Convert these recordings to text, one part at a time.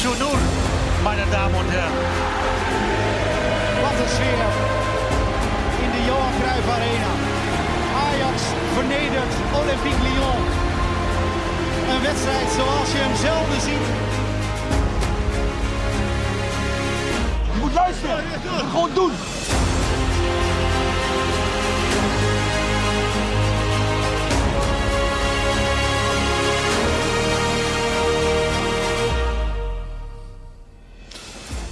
zu 0, meine Damen und Herren. Wat een sfeer in de Johan Cruijff Arena. Ajax vernedert Olympique Lyon. Een wedstrijd zoals je hem zelden ziet. Je moet luisteren. Gewoon doen.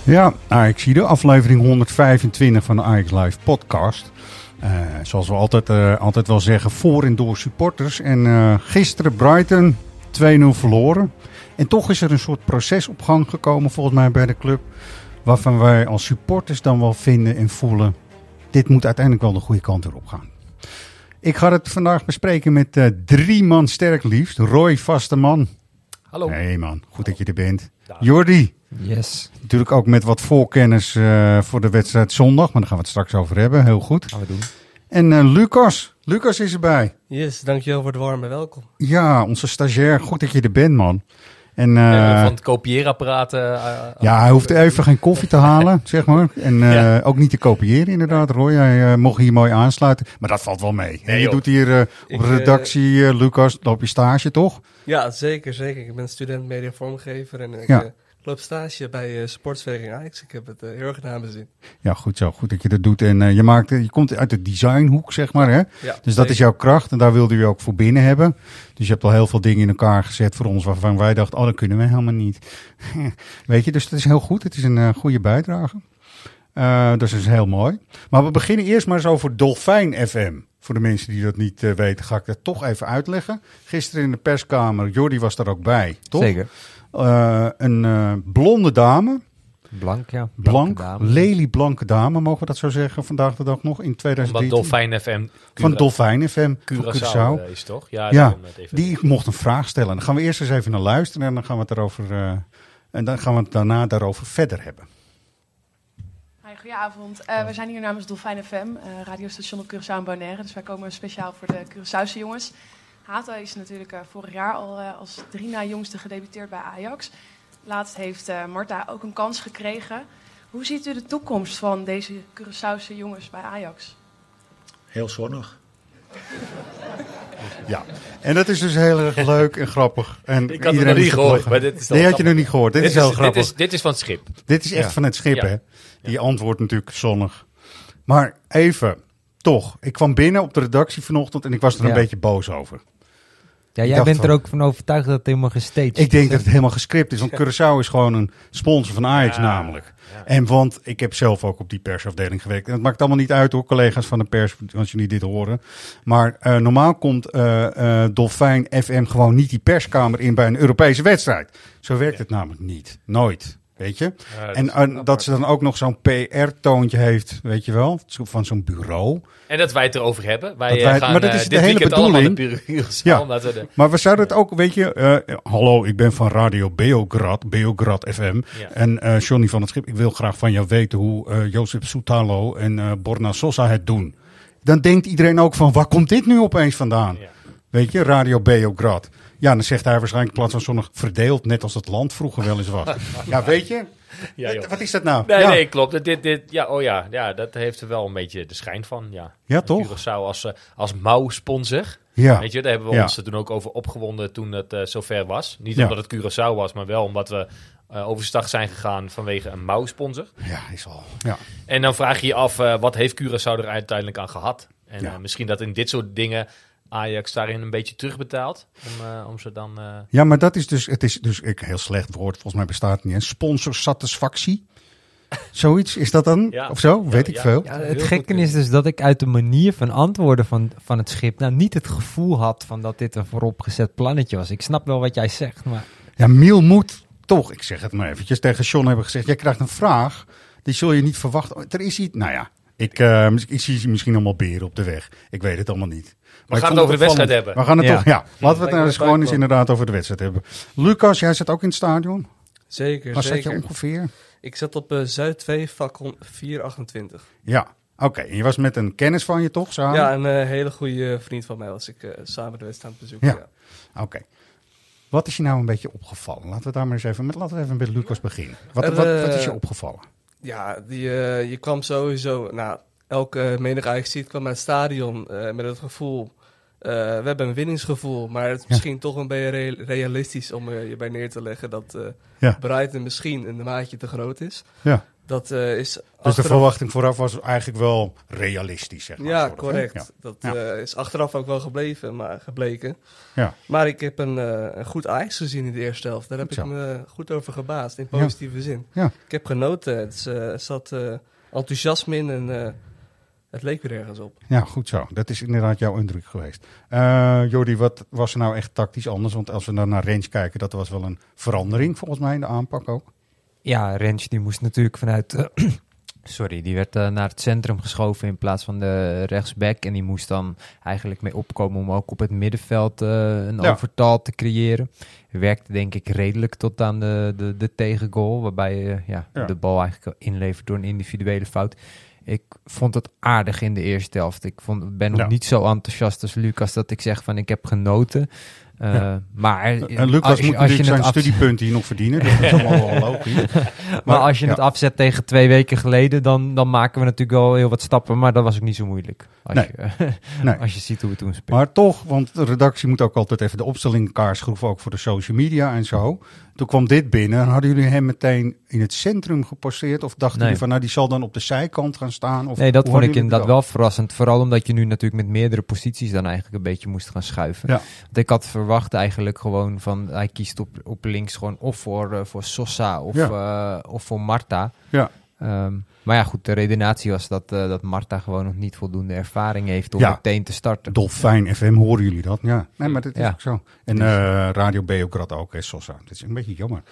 Ja, Ajax zie de aflevering 125 van de Ajax Live podcast. Eh, zoals we altijd, eh, altijd wel zeggen, voor en door supporters. En eh, gisteren Brighton 2-0 verloren. En toch is er een soort proces op gang gekomen volgens mij bij de club. Waarvan wij als supporters dan wel vinden en voelen. Dit moet uiteindelijk wel de goede kant erop gaan. Ik ga het vandaag bespreken met drie man sterk liefst. Roy Vasteman. Hallo. Hey man, goed dat je er bent. Jordi. Yes, Natuurlijk ook met wat voorkennis eh, voor de wedstrijd zondag. Maar daar gaan we het straks over hebben. Heel goed. gaan we doen. En eh, Lucas. Lucas is erbij. Yes, dankjewel voor het warme welkom. Ja, onze stagiair. Goed dat je er bent, man. En We eh, van het kopieerapparaat. eh, eh, ja, hij hoeft even geen koffie te halen, zeg maar. En eh, Ja. ook niet te kopiëren, inderdaad, Roy. Hij eh, mocht hier mooi aansluiten. Maar dat valt wel mee. En Nee, je joh. doet hier eh, op Ik, redactie, Lucas, loop je stage, toch? Ja, zeker, zeker. Ik ben student media vormgever en ik Ja. Loop stage bij uh, Sportsvereniging Ajax. Ik heb het eh, heel erg naar mijn zin. Ja, goed zo. Goed dat je dat doet. En eh, je, maakt, je komt uit de designhoek, zeg maar, hè? Ja, Dus dat zeker. is jouw kracht en daar wilde je ook voor binnen hebben. Dus je hebt al heel veel dingen in elkaar gezet voor ons waarvan wij dachten, oh, dat kunnen we helemaal niet. Weet je, dus dat is heel goed. Het is een goede bijdrage. Eh dus dat is heel mooi. Maar we beginnen eerst maar eens over Dolfijn FM. Voor de mensen die dat niet weten, ga ik dat toch even uitleggen. Gisteren in de perskamer, Jordi was daar ook bij, toch? Zeker. Eh, een eh, blonde dame, Blank, ja. blank, Blanke dame. lelieblanke dame, mogen we dat zo zeggen, vandaag de dag nog, in Omdat 2013. Dolfijn FM Van Cura- Dolfijn FM, van Curaçao Curaçao. eh, is toch? Ja, Ja, even- Die mocht een vraag stellen. Dan gaan we eerst eens even naar luisteren en dan gaan we het erover. eh, en dan gaan we het daarna daarover verder hebben. Hi, goedenavond. Eh, we zijn hier namens Dolfijn FM, eh, radiostation op Curaçao en Bonaire. Dus wij komen speciaal voor de Curaçaose jongens. Hata is natuurlijk eh, vorig jaar al eh, als drie na jongste gedebuteerd bij Ajax. Laatst heeft eh, Marta ook een kans gekregen. Hoe ziet u de toekomst van deze Curaçaose jongens bij Ajax? Heel zonnig. Ja, en dat is dus heel erg leuk en grappig. En Ik had het iedereen nog niet gehoord, maar dit is wel had je nog niet gehoord. Dit, is heel grappig. Dit is, dit is van het schip. Dit is echt Ja. van het schip, Ja. hè? Die antwoordt natuurlijk zonnig. Maar even, toch. Ik kwam binnen op de redactie vanochtend en ik was er een Ja. beetje boos over. Ja, jij bent er van- ook van overtuigd dat het helemaal gestaged Ik denk is, dat het helemaal gescript is, want Curaçao is gewoon een sponsor van Ajax Ja, namelijk. ja. En want ik heb zelf ook op die persafdeling gewerkt. En het maakt allemaal niet uit hoor, collega's van de pers, als jullie dit horen. Maar eh, normaal komt eh eh Dolfijn FM gewoon niet die perskamer in bij een Europese wedstrijd. Zo werkt het namelijk niet. Nooit. Weet je? Ja, dat en eh, dat ze dan ook nog zo'n PR-toontje heeft, weet je wel, van zo'n bureau. En dat wij het erover hebben. Wij Dat eh, wij- gaan maar dat eh, is de dit hele bedoeling. Ja. de- Maar we zouden het ook, weet je, eh, hallo, ik ben van Radio Beograd, Beograd FM. Ja. En eh Johnny van het Schip, ik wil graag van jou weten hoe eh Jozef Soutalo en eh Borna Sosa het doen. Dan denkt iedereen ook van, waar komt dit nu opeens vandaan? Ja. Weet je, Radio Beograd. Ja, dan zegt hij waarschijnlijk in plaats van zonnig verdeeld, net als het land vroeger wel eens was. ja, weet je? Ja, joh. Wat is dat nou? Nee, ja. nee, klopt. Dit, dit, ja, oh ja, ja, dat heeft er wel een beetje de schijn van. Ja, Ja, toch? Curaçao als, eh, als mouwsponsor. Ja. Weet je, daar hebben we Ja. ons er toen ook over opgewonden toen het eh, zover was. Niet Ja. omdat het Curaçao was, maar wel omdat we eh overstag zijn gegaan vanwege een mouwsponsor. ja, is al. Ja. En dan vraag je je af, wat heeft Curaçao er uiteindelijk aan gehad? En misschien dat in dit soort dingen Ajax daarin een beetje terugbetaalt. Om, eh, om ze dan... eh, ja, maar dat is dus, het is dus, ik, heel slecht woord, volgens mij bestaat het niet. hè. Sponsorsatisfactie. Zoiets, is dat dan? Ja. Of zo? Ja, Weet ik ja. veel. Ja, het gekke is dus dat ik uit de manier van antwoorden van, van het schip nou niet het gevoel had van dat dit een vooropgezet plannetje was. Ik snap wel wat jij zegt, maar Ja, Miel moet toch, ik zeg het maar eventjes, tegen John hebben gezegd: jij krijgt een vraag, die zul je niet verwachten. Er is iets, nou ja, ik, eh, ik zie misschien allemaal beren op de weg. Ik weet het allemaal niet. Maar ik gaan het over de wedstrijd hebben. We gaan het Ja. toch, ja. Laten we het nou eens gewoon eens inderdaad over de wedstrijd hebben. Lucas, jij zit ook in het stadion. Zeker, Waar zat je zeker. ongeveer? Ik zat op eh, Zuid 2, vak 428. Ja. Oké, en je was met een kennis van je toch samen? Ja, een eh, hele goede vriend van mij was ik eh, samen de wedstrijd aan het bezoeken. Ja. Ja. Oké. Wat is je nou een beetje opgevallen? Laten we daar maar eens even met, laten we even met Lucas beginnen. Wat, Er, wat, wat is je opgevallen? Ja, die, eh, je kwam sowieso... Nou, elke menig Ajax kwam naar het stadion eh, met het gevoel... eh, we hebben een winningsgevoel, maar het is misschien toch een beetje re- realistisch om je bij neer te leggen dat eh Ja. Brighton misschien een maatje te groot is. Ja. Dat eh, is Dus de verwachting vooraf was eigenlijk wel realistisch, zeg maar. Ja, correct. Ja. Dat Ja. eh, is achteraf ook wel gebleven, maar gebleken. Ja. Maar ik heb een, eh, een goed Ajax gezien in de eerste helft. Daar heb ik me goed over gebaasd, in positieve zin. Ja. Ik heb genoten. Het zat enthousiasme in en het leek weer ergens op. Ja, goed zo. Dat is inderdaad jouw indruk geweest. Eh Jordi, wat was er nou echt tactisch anders? Want als we dan naar Range kijken, dat was wel een verandering volgens mij in de aanpak ook. Ja, Rens die moest natuurlijk vanuit... eh, sorry, die werd eh, naar het centrum geschoven in plaats van de rechtsback. En die moest dan eigenlijk mee opkomen om ook op het middenveld eh, een Ja. overtal te creëren. Werkte denk ik redelijk tot aan de, de, de tegengoal. Waarbij je ja, Ja. de bal eigenlijk inlevert door een individuele fout. Ik vond het aardig in de eerste helft. Ik vond, ben nog Ja. niet zo enthousiast als Lucas dat ik zeg van ik heb genoten. Eh, Ja. Maar En Lucas als moet als je natuurlijk zijn studiepunten hier nog verdienen. Dus dat is allemaal wel logisch. maar, Maar, als je ja. het afzet tegen twee weken geleden, dan, dan maken we natuurlijk wel heel wat stappen. Maar dat was ook niet zo moeilijk. Als, Nee. je, Nee. als je ziet hoe we toen speelden. Maar toch, want de redactie moet ook altijd even de opstelling in kaart schroeven, ook voor de social media en zo. Toen kwam dit binnen. Hadden jullie hem meteen in het centrum geposteerd? Of dachten Nee. jullie van, nou, die zal dan op de zijkant gaan staan? Of Nee, dat vond ik inderdaad wel verrassend. Vooral omdat je nu natuurlijk met meerdere posities dan eigenlijk een beetje moest gaan schuiven. Ja. Want ik had verwacht eigenlijk gewoon van hij kiest op, op links gewoon of voor, eh, voor Sosa of, eh, of voor Marta. Ja. Ehm, maar ja, goed, de redenatie was dat, eh, dat Marta gewoon nog niet voldoende ervaring heeft om Ja. meteen te starten. Dolfijn FM, horen jullie dat? Ja, nee, maar dat is Ja. ook zo. En eh, Radio Beograd ook, hè, Sosa. Dat is een beetje jammer.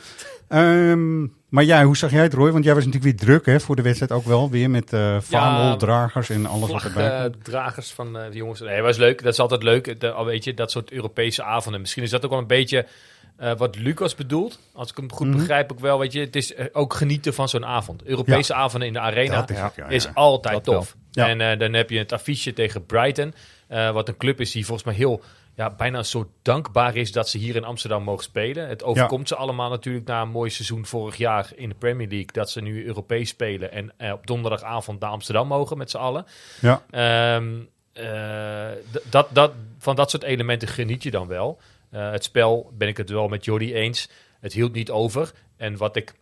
Ehm, maar jij, hoe zag jij het, Roy? Want jij was natuurlijk weer druk hè, voor de wedstrijd ook wel. Weer met eh vaandeldragers en alles wat erbij komt. dragers van eh, de jongens. Nee, was leuk. Dat is altijd leuk. De, al weet je, dat soort Europese avonden. Misschien is dat ook wel een beetje eh, wat Lucas bedoelt. Als ik hem goed Mhm. begrijp ook wel. Weet je, het is eh, ook genieten van zo'n avond. Europese avonden in de arena is ja, altijd Dat tof. En eh, dan heb je het affiche tegen Brighton. wat een club is die volgens mij heel... Ja, bijna zo dankbaar is dat ze hier in Amsterdam mogen spelen. Het overkomt ze allemaal natuurlijk na een mooi seizoen vorig jaar in de Premier League. Dat ze nu Europees spelen en eh, op donderdagavond naar Amsterdam mogen met z'n allen. Ja. Ehm, eh, dat, dat, van dat soort elementen geniet je dan wel. Eh, het spel ben ik het wel met Jordi eens. Het hield niet over. En wat ik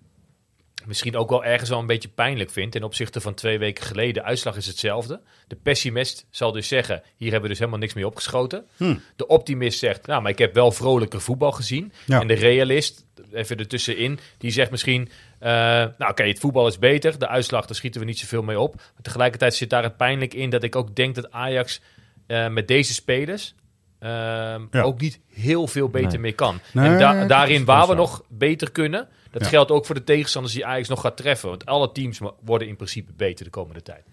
misschien ook wel ergens wel een beetje pijnlijk vind... ten opzichte van twee weken geleden, de uitslag is hetzelfde. De pessimist zal dus zeggen... hier hebben we dus helemaal niks meer opgeschoten. Hm. De optimist zegt... nou, maar ik heb wel vrolijker voetbal gezien. Ja. En de realist, even ertussenin... die zegt misschien... eh, nou oké, het voetbal is beter. De uitslag, daar schieten we niet zoveel mee op. Maar tegelijkertijd zit daar het pijnlijk in... dat ik ook denk dat Ajax eh, met deze spelers... ehm, Ja. ook niet heel veel beter Nee. meer kan. Nee, en da- daarin waar we zo. nog beter kunnen... dat Ja. geldt ook voor de tegenstanders die Ajax nog gaat treffen. Want alle teams worden in principe beter de komende tijd.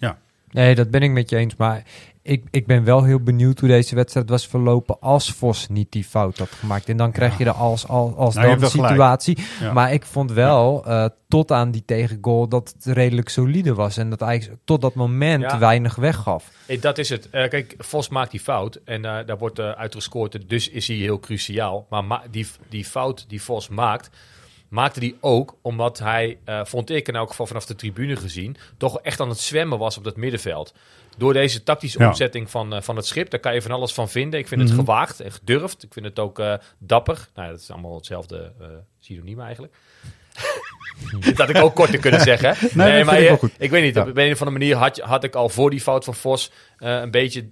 Nee, dat ben ik met je eens. Maar ik, ik ben wel heel benieuwd hoe deze wedstrijd was verlopen als Vos niet die fout had gemaakt. En dan krijg je de als, als, als Nou, dan situatie. Ja. Maar ik vond wel, eh, tot aan die tegengoal, dat het redelijk solide was. En dat eigenlijk tot dat moment Ja. weinig weggaf. Hey, dat is het. Eh, kijk, Vos maakt die fout en eh, daar wordt uh, uitgescoord. Dus is hij heel cruciaal. Maar ma- die, die fout die Vos maakt, maakte die ook omdat hij, eh, vond ik in elk geval vanaf de tribune gezien, toch echt aan het zwemmen was op dat middenveld. Door deze tactische Ja. opzetting van, eh, van het schip, daar kan je van alles van vinden. Ik vind Mhm. het gewaagd en gedurfd. Ik vind het ook eh, dapper. Nou, dat is allemaal hetzelfde uh, synoniem eigenlijk. dat had ik ook korter kunnen zeggen. dat maar ik ik weet niet, Ja. op een of andere manier had, had ik al voor die fout van Vos een beetje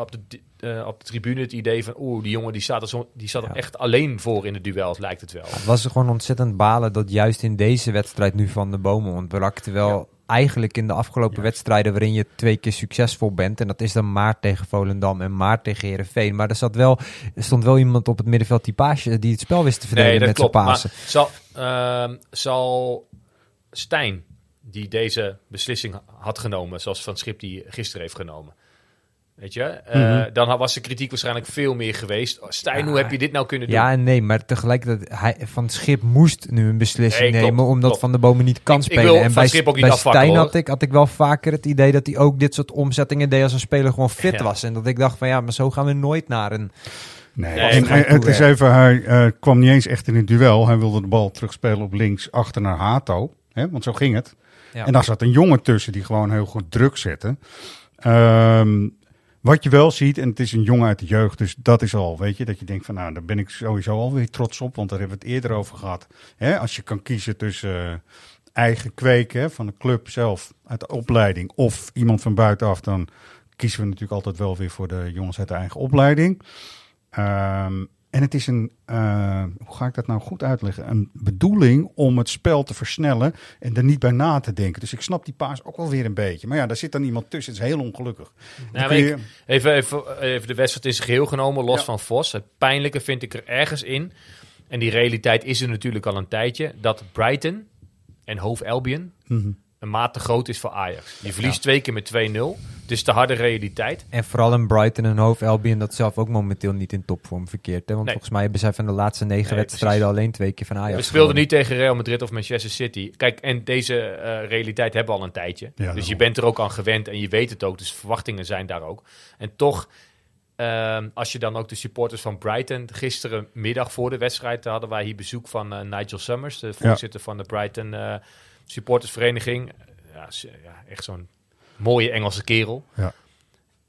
op, de, eh, op de tribune het idee van... oeh, die jongen die staat er, zo, die staat er Ja. echt alleen voor in de duels, lijkt het wel. Het was gewoon ontzettend balen dat juist in deze wedstrijd nu Van de Bomen ontbrak. Terwijl eigenlijk in de afgelopen wedstrijden waarin je twee keer succesvol bent. En dat is dan maar tegen Volendam en maar tegen Herenveen. Maar er, zat wel, er stond wel iemand op het middenveld die, paasje, die het spel wist te verdelen Nee, met zijn klopt. Maar pasen. zal, ehm, zal Stijn, die deze beslissing had genomen... zoals Van Schip die gisteren heeft genomen... weet je, eh, Mhm. dan had- was de kritiek waarschijnlijk veel meer geweest. Oh, Stijn, hoe heb je dit nou kunnen doen? Ja nee, maar tegelijkertijd, hij, Van Schip moest nu een beslissing Nee, klopt, nemen, omdat klopt. Van de Bomen niet kan Ik- ik spelen. wil en Van bij, Schip ook niet bij afvakken, Stijn hoor. had ik, had ik wel vaker het idee dat hij ook dit soort omzettingen deed als een speler gewoon fit Ja. was. En dat ik dacht van ja, maar zo gaan we nooit naar een... Nee, Nee, en, ik ga en het is even, hij eh, kwam niet eens echt in het duel. Hij wilde de bal terugspelen op links achter naar Hato. Hè, want zo ging het. Ja. En daar zat een jongen tussen die gewoon heel goed druk zette. Ehm, wat je wel ziet, en het is een jongen uit de jeugd, dus dat is al, weet je, dat je denkt van nou, daar ben ik sowieso alweer trots op, want daar hebben we het eerder over gehad. Hè, als je kan kiezen tussen eh, eigen kweken van de club zelf, uit de opleiding, of iemand van buitenaf, dan kiezen we natuurlijk altijd wel weer voor de jongens uit de eigen opleiding. Ehm, en het is een, eh, hoe ga ik dat nou goed uitleggen? Een bedoeling om het spel te versnellen en er niet bij na te denken. Dus ik snap die paas ook wel weer een beetje. Maar ja, daar zit dan iemand tussen. Het is heel ongelukkig. Nou, je- ik- even, even, even de wedstrijd in zijn geheel genomen, los Ja. van Vos. Het pijnlijke vind ik er ergens in. En die realiteit is er natuurlijk al een tijdje. Dat Brighton en Hove Albion Mhm. Een maat te groot is voor Ajax. Je verliest twee keer met 2-0. Het is de harde realiteit. En vooral in Brighton en Hove Albion dat zelf ook momenteel niet in topvorm verkeerd. Hè? Want Nee. volgens mij hebben zij van de laatste negen Nee, wedstrijden precies. alleen twee keer van Ajax We speelden niet tegen Real Madrid of Manchester City. Kijk, en deze eh, realiteit hebben we al een tijdje. dus je bent er ook aan gewend en je weet het ook. Dus verwachtingen zijn daar ook. En toch, ehm, als je dan ook de supporters van Brighton... Gisterenmiddag voor de wedstrijd hadden wij hier bezoek van eh, Nigel Summers... de voorzitter van de Brighton eh, supportersvereniging. Ja, ja, echt zo'n mooie Engelse kerel. Ja.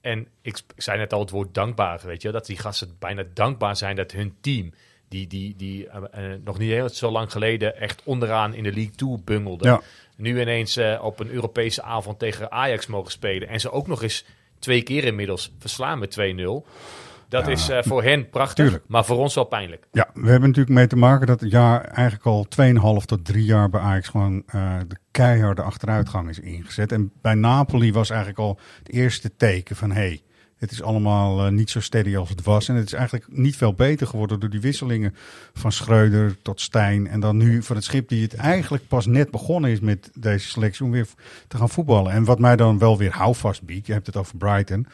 En ik, zei net al het woord dankbaar, weet je, dat die gasten bijna dankbaar zijn dat hun team, die, die, die eh, eh, nog niet heel zo lang geleden echt onderaan in de League 2 bungelde, Ja. nu ineens eh, op een Europese avond tegen Ajax mogen spelen en ze ook nog eens twee keer inmiddels verslaan met 2-0. Dat Ja, is eh, voor hen prachtig, tuurlijk. maar voor ons wel pijnlijk. Ja, we hebben natuurlijk mee te maken dat het jaar eigenlijk al 2,5 tot 3 jaar bij Ajax gewoon eh, de keiharde achteruitgang is ingezet. En bij Napoli was eigenlijk al het eerste teken van hé, hey, het is allemaal eh, niet zo steady als het was. En het is eigenlijk niet veel beter geworden door die wisselingen van Schreuder tot Stijn. En dan nu van het schip die het eigenlijk pas net begonnen is met deze selectie om weer te gaan voetballen. En wat mij dan wel weer houvast biedt, je hebt het over Brighton.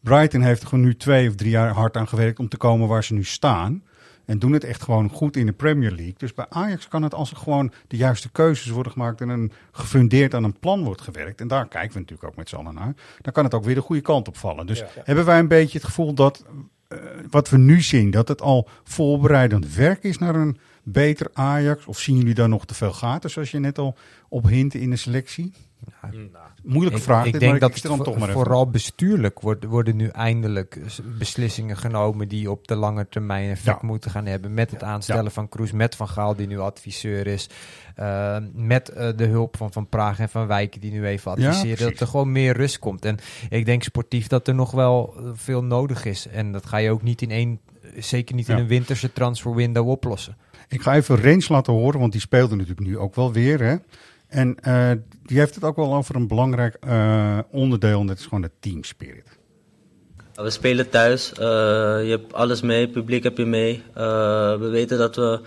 Brighton heeft er gewoon nu twee of drie jaar hard aan gewerkt om te komen waar ze nu staan. En doen het echt gewoon goed in de Premier League. Dus bij Ajax kan het als er gewoon de juiste keuzes worden gemaakt en een gefundeerd aan een plan wordt gewerkt. En daar kijken we natuurlijk ook met z'n allen naar. Dan kan het ook weer de goede kant op vallen. Dus Ja. hebben wij een beetje het gevoel dat eh, wat we nu zien, dat het al voorbereidend werk is naar een beter Ajax? Of zien jullie daar nog te veel gaten, zoals je net al op hint in de selectie? Nou, Moeilijke Ik, vraag, ik dit, denk maar dat het toch maar even. vooral bestuurlijk wordt, worden nu eindelijk beslissingen genomen die op de lange termijn effect Ja. moeten gaan hebben. Met het aanstellen van Kroes, met Van Gaal die nu adviseur is. eh, met eh, de hulp van Van Praag en Van Wijk die nu even Ja, adviseren. dat er gewoon meer rust komt. En ik denk sportief dat er nog wel eh, veel nodig is. En dat ga je ook niet in één, zeker niet in een winterse transfer window oplossen. Ik ga even Rens laten horen, want die speelde natuurlijk nu ook wel weer. Hè? En eh, die heeft het ook wel over een belangrijk eh, onderdeel, en dat is gewoon de team spirit. We spelen thuis. eh, je hebt alles mee, publiek heb je mee. We weten dat we,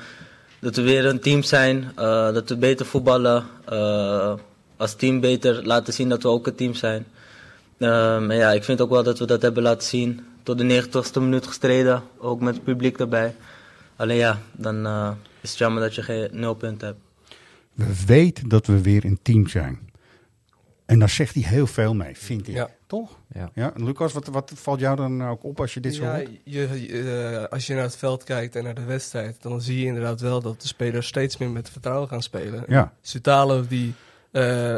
dat we weer een team zijn, dat we beter voetballen. als team beter laten zien dat we ook een team zijn. En ja, ik vind ook wel dat we dat hebben laten zien. Tot de 90ste minuut gestreden, ook met het publiek erbij. Alleen ja, dan is het jammer dat je geen nul punten hebt. We weten dat we weer een team zijn. En daar zegt hij heel veel mee, vind ik. Ja. Toch? Ja. Ja, en Lucas, wat, wat valt jou dan ook op als je dit zo Ja, hoort? je, je, eh, als je naar het veld kijkt en naar de wedstrijd, dan zie je inderdaad wel dat de spelers steeds meer met vertrouwen gaan spelen. Ja. Sutalo die eh,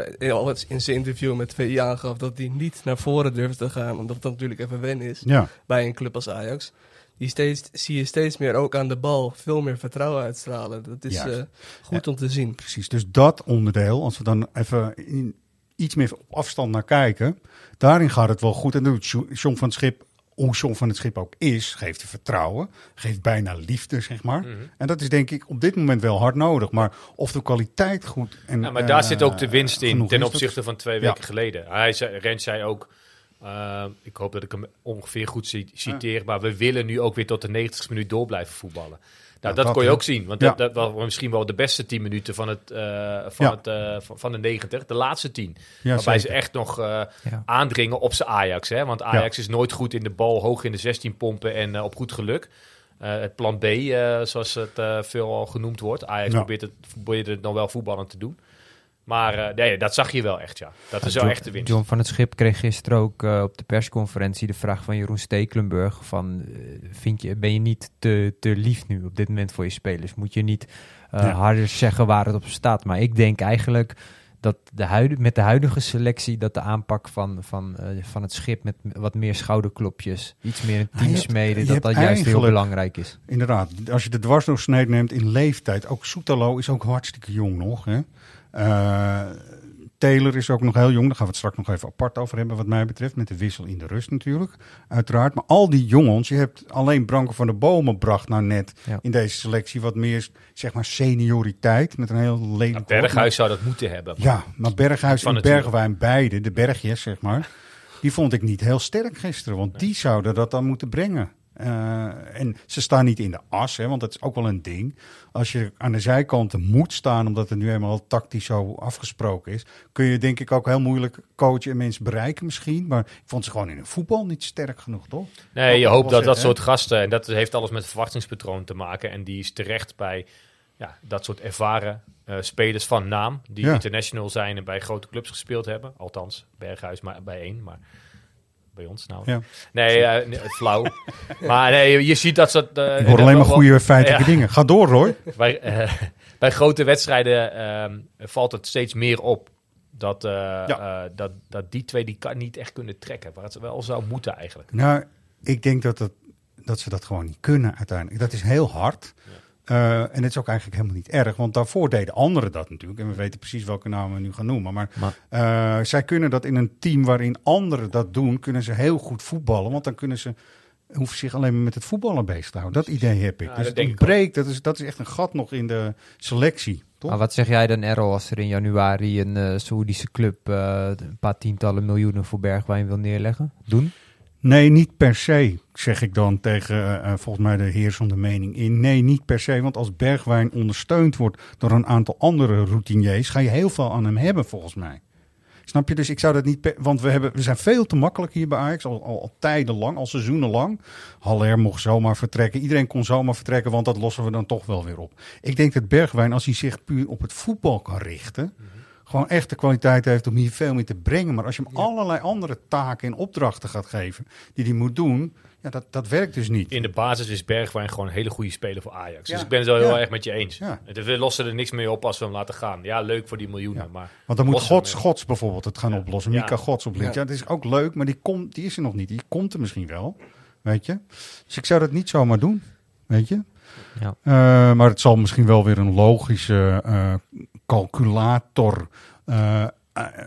in- zijn interview met VI aangaf dat hij niet naar voren durft te gaan, omdat dat natuurlijk even wennen is Ja, bij een club als Ajax. Die steeds, zie je steeds meer ook aan de bal veel meer vertrouwen uitstralen. Dat is eh, goed om te zien. precies. Dus dat onderdeel, als we dan even in, iets meer op afstand naar kijken, daarin gaat het wel goed. En doet Jo- John van het Schip, hoe John van het Schip ook is, geeft hij vertrouwen, geeft bijna liefde, zeg maar. Mhm. En dat is denk ik op dit moment wel hard nodig. Maar of de kwaliteit goed en Ja, maar daar eh, zit ook de winst in ten opzichte van twee Ja. weken geleden. Hij zei, Rens zei ook, Eh, ik hoop dat ik hem ongeveer goed ci- citeer. Maar we willen nu ook weer tot de 90 minuut door blijven voetballen. Nou, Ja, dat, dat, kon je ook zien. Want Ja. dat, dat was misschien wel de beste 10 minuten van, het, eh, van, het, eh, van, van de 90. De laatste 10. Ja, waarbij zeker. ze echt nog eh, aandringen op zijn Ajax. Hè? Want Ajax is nooit goed in de bal hoog in de 16 pompen en op goed geluk. Het plan B, zoals het veel al genoemd wordt. Ajax Ja. probeert, het, probeert het dan wel voetballend te doen. Maar eh, nee, dat zag je wel echt, ja. Dat is wel John- echt de winst. John van het Schip kreeg gisteren ook eh, op de persconferentie de vraag van Jeroen Stekelenburg van eh, vind je, ben je niet te, te lief nu op dit moment voor je spelers? Moet je niet eh, Ja. harder zeggen waar het op staat? Maar ik denk eigenlijk dat de huid, met de huidige selectie dat de aanpak van, van, eh, van het schip met wat meer schouderklopjes, iets meer een Ah, je team hebt- smeden, je dat dat juist heel belangrijk is. Inderdaad, als je de dwarsdoorsnede neemt in leeftijd, ook Soetalo is ook hartstikke jong nog. Hè? Eh, Taylor is ook nog heel jong, daar gaan we het straks nog even apart over hebben wat mij betreft. Met de wissel in de rust natuurlijk, uiteraard. Maar al die jongens, je hebt alleen Branko van de Bomen bracht nou net Ja. in deze selectie wat meer, zeg maar, senioriteit. Met een heel lelijk Nou. Berghuis zou dat moeten hebben. maar- Ja, maar Berghuis Van en. Bergwijn beide, de bergjes zeg maar, die vond ik niet heel sterk gisteren. Want die zouden dat dan moeten brengen. Eh, en ze staan niet in de as, hè, want dat is ook wel een ding. Als je aan de zijkanten moet staan, omdat het nu eenmaal tactisch zo afgesproken is, kun je denk ik ook heel moeilijk coachen en mensen bereiken misschien. Maar ik vond ze gewoon in het voetbal niet sterk genoeg, toch? Nee, je hoopt dat dat soort gasten, en dat heeft alles met verwachtingspatroon te maken. En die is terecht bij ja, dat soort ervaren eh, spelers van naam, die Ja. international zijn en bij grote clubs gespeeld hebben. Althans, Berghuis maar bij één, maar bij ons nou. Ja. Nee, eh, nee, flauw. maar nee, je ziet dat ze... Ik hoor alleen maar goede feitelijke Ja. dingen. Ga door, Roy. bij, eh, bij grote wedstrijden ehm, valt het steeds meer op. Dat, eh, dat, dat die twee die kan niet echt kunnen trekken. Waar het wel zou moeten eigenlijk. Nou, ik denk dat, dat, dat ze dat gewoon niet kunnen uiteindelijk. Dat is heel hard. Eh, en het is ook eigenlijk helemaal niet erg, want daarvoor deden anderen dat natuurlijk. En we weten precies welke namen we nu gaan noemen. Maar, Maar- eh, zij kunnen dat in een team waarin anderen dat doen, kunnen ze heel goed voetballen. Want dan kunnen ze, hoeven zich alleen maar met het voetballen bezig te houden. Dat idee heb ik. Ja, dus dat het ontbreekt, dat is, dat is echt een gat nog in de selectie. Toch? Maar wat zeg jij dan, Errol, als er in januari een eh Saoedische club eh, een paar tientallen miljoenen voor Bergwijn wil neerleggen? Doen? Nee, niet per se, zeg ik dan tegen eh, eh, volgens mij de heersende mening in. Nee, niet per se, want als Bergwijn ondersteund wordt door een aantal andere routiniers, ga je heel veel aan hem hebben volgens mij. Snap je? Dus ik zou dat niet. want we, hebben, we zijn veel te makkelijk hier bij Ajax. Al, al, al tijdenlang, al seizoenenlang. Haller mocht zomaar vertrekken. Iedereen kon zomaar vertrekken, want dat lossen we dan toch wel weer op. Ik denk dat Bergwijn, als hij zich puur op het voetbal kan richten. Gewoon echt de kwaliteit heeft om hier veel meer te brengen. Maar als je hem allerlei andere taken en opdrachten gaat geven. die hij moet doen. ja, dat, dat werkt dus niet. In de basis is Bergwijn gewoon een hele goede speler voor Ajax. Ja. Dus ik ben het wel heel Ja. erg met je eens. Ja. We lossen er niks mee op als we hem laten gaan. Ja, leuk voor die miljoenen, maar... Want dan moet Gods, Gods bijvoorbeeld het gaan Ja. oplossen. Ja. Mika Gods op links. Ja. dat is ook leuk, maar die, komt, die is er nog niet. Die komt er misschien wel. Weet je? Dus ik zou dat niet zomaar doen. Weet je? Ja. Eh, maar het zal misschien wel weer een logische eh, calculator eh,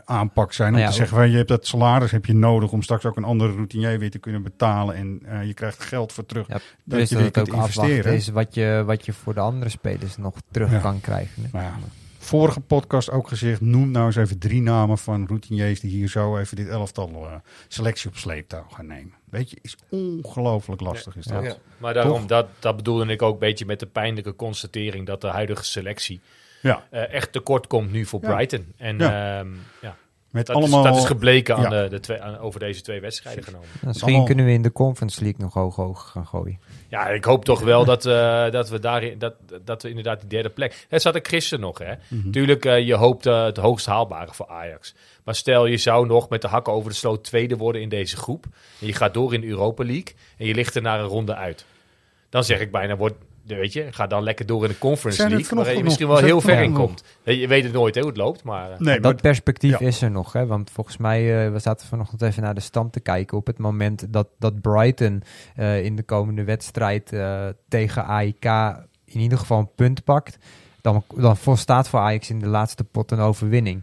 aanpak zijn. Om Nou ja, te zeggen, van, je hebt dat salaris heb je nodig om straks ook een andere routinier weer te kunnen betalen. En eh, je krijgt geld voor terug. Ja, dat je dat weer het kunt ook afwachten investeren. is wat je, wat je voor de andere spelers nog terug Ja. kan krijgen. hè. Maar ja, vorige podcast ook gezegd, noem nou eens even drie namen van routiniers die hier zo even dit elftal eh, selectie op sleeptouw gaan nemen. Weet je, is ongelooflijk lastig is dat. Ja. Maar daarom, Toch? dat, dat bedoelde ik ook een beetje met de pijnlijke constatering... dat de huidige selectie Ja, eh, echt tekort komt nu voor Ja. Brighton. En Ja. ehm, ja, met dat, allemaal... is, dat is gebleken aan de, de twee, aan, over deze twee wedstrijden genomen. Misschien allemaal- kunnen we in de Conference League nog hoog hoog gaan gooien. Ja, ik hoop toch wel dat, eh, dat we daarin dat, dat we inderdaad die derde plek. Het zat ik gisteren nog, hè? Mhm. Tuurlijk, eh, je hoopt het hoogst haalbare voor Ajax. Maar stel je zou nog met de hakken over de sloot tweede worden in deze groep. En je gaat door in de Europa League. En je ligt er naar een ronde uit. Dan zeg ik bijna, wordt, weet je, ga dan lekker door in de Conference Zijn er League. Waar je misschien nog- wel heel er ver in komt. Je weet het nooit hè, hoe het loopt, maar... eh, Nee, maar dat perspectief ja. is er nog, hè? want volgens mij, eh, we zaten vanochtend even naar de stand te kijken. Op het moment dat, dat Brighton eh, in de komende wedstrijd eh, tegen AIK in ieder geval een punt pakt, dan, dan volstaat voor Ajax in de laatste pot een overwinning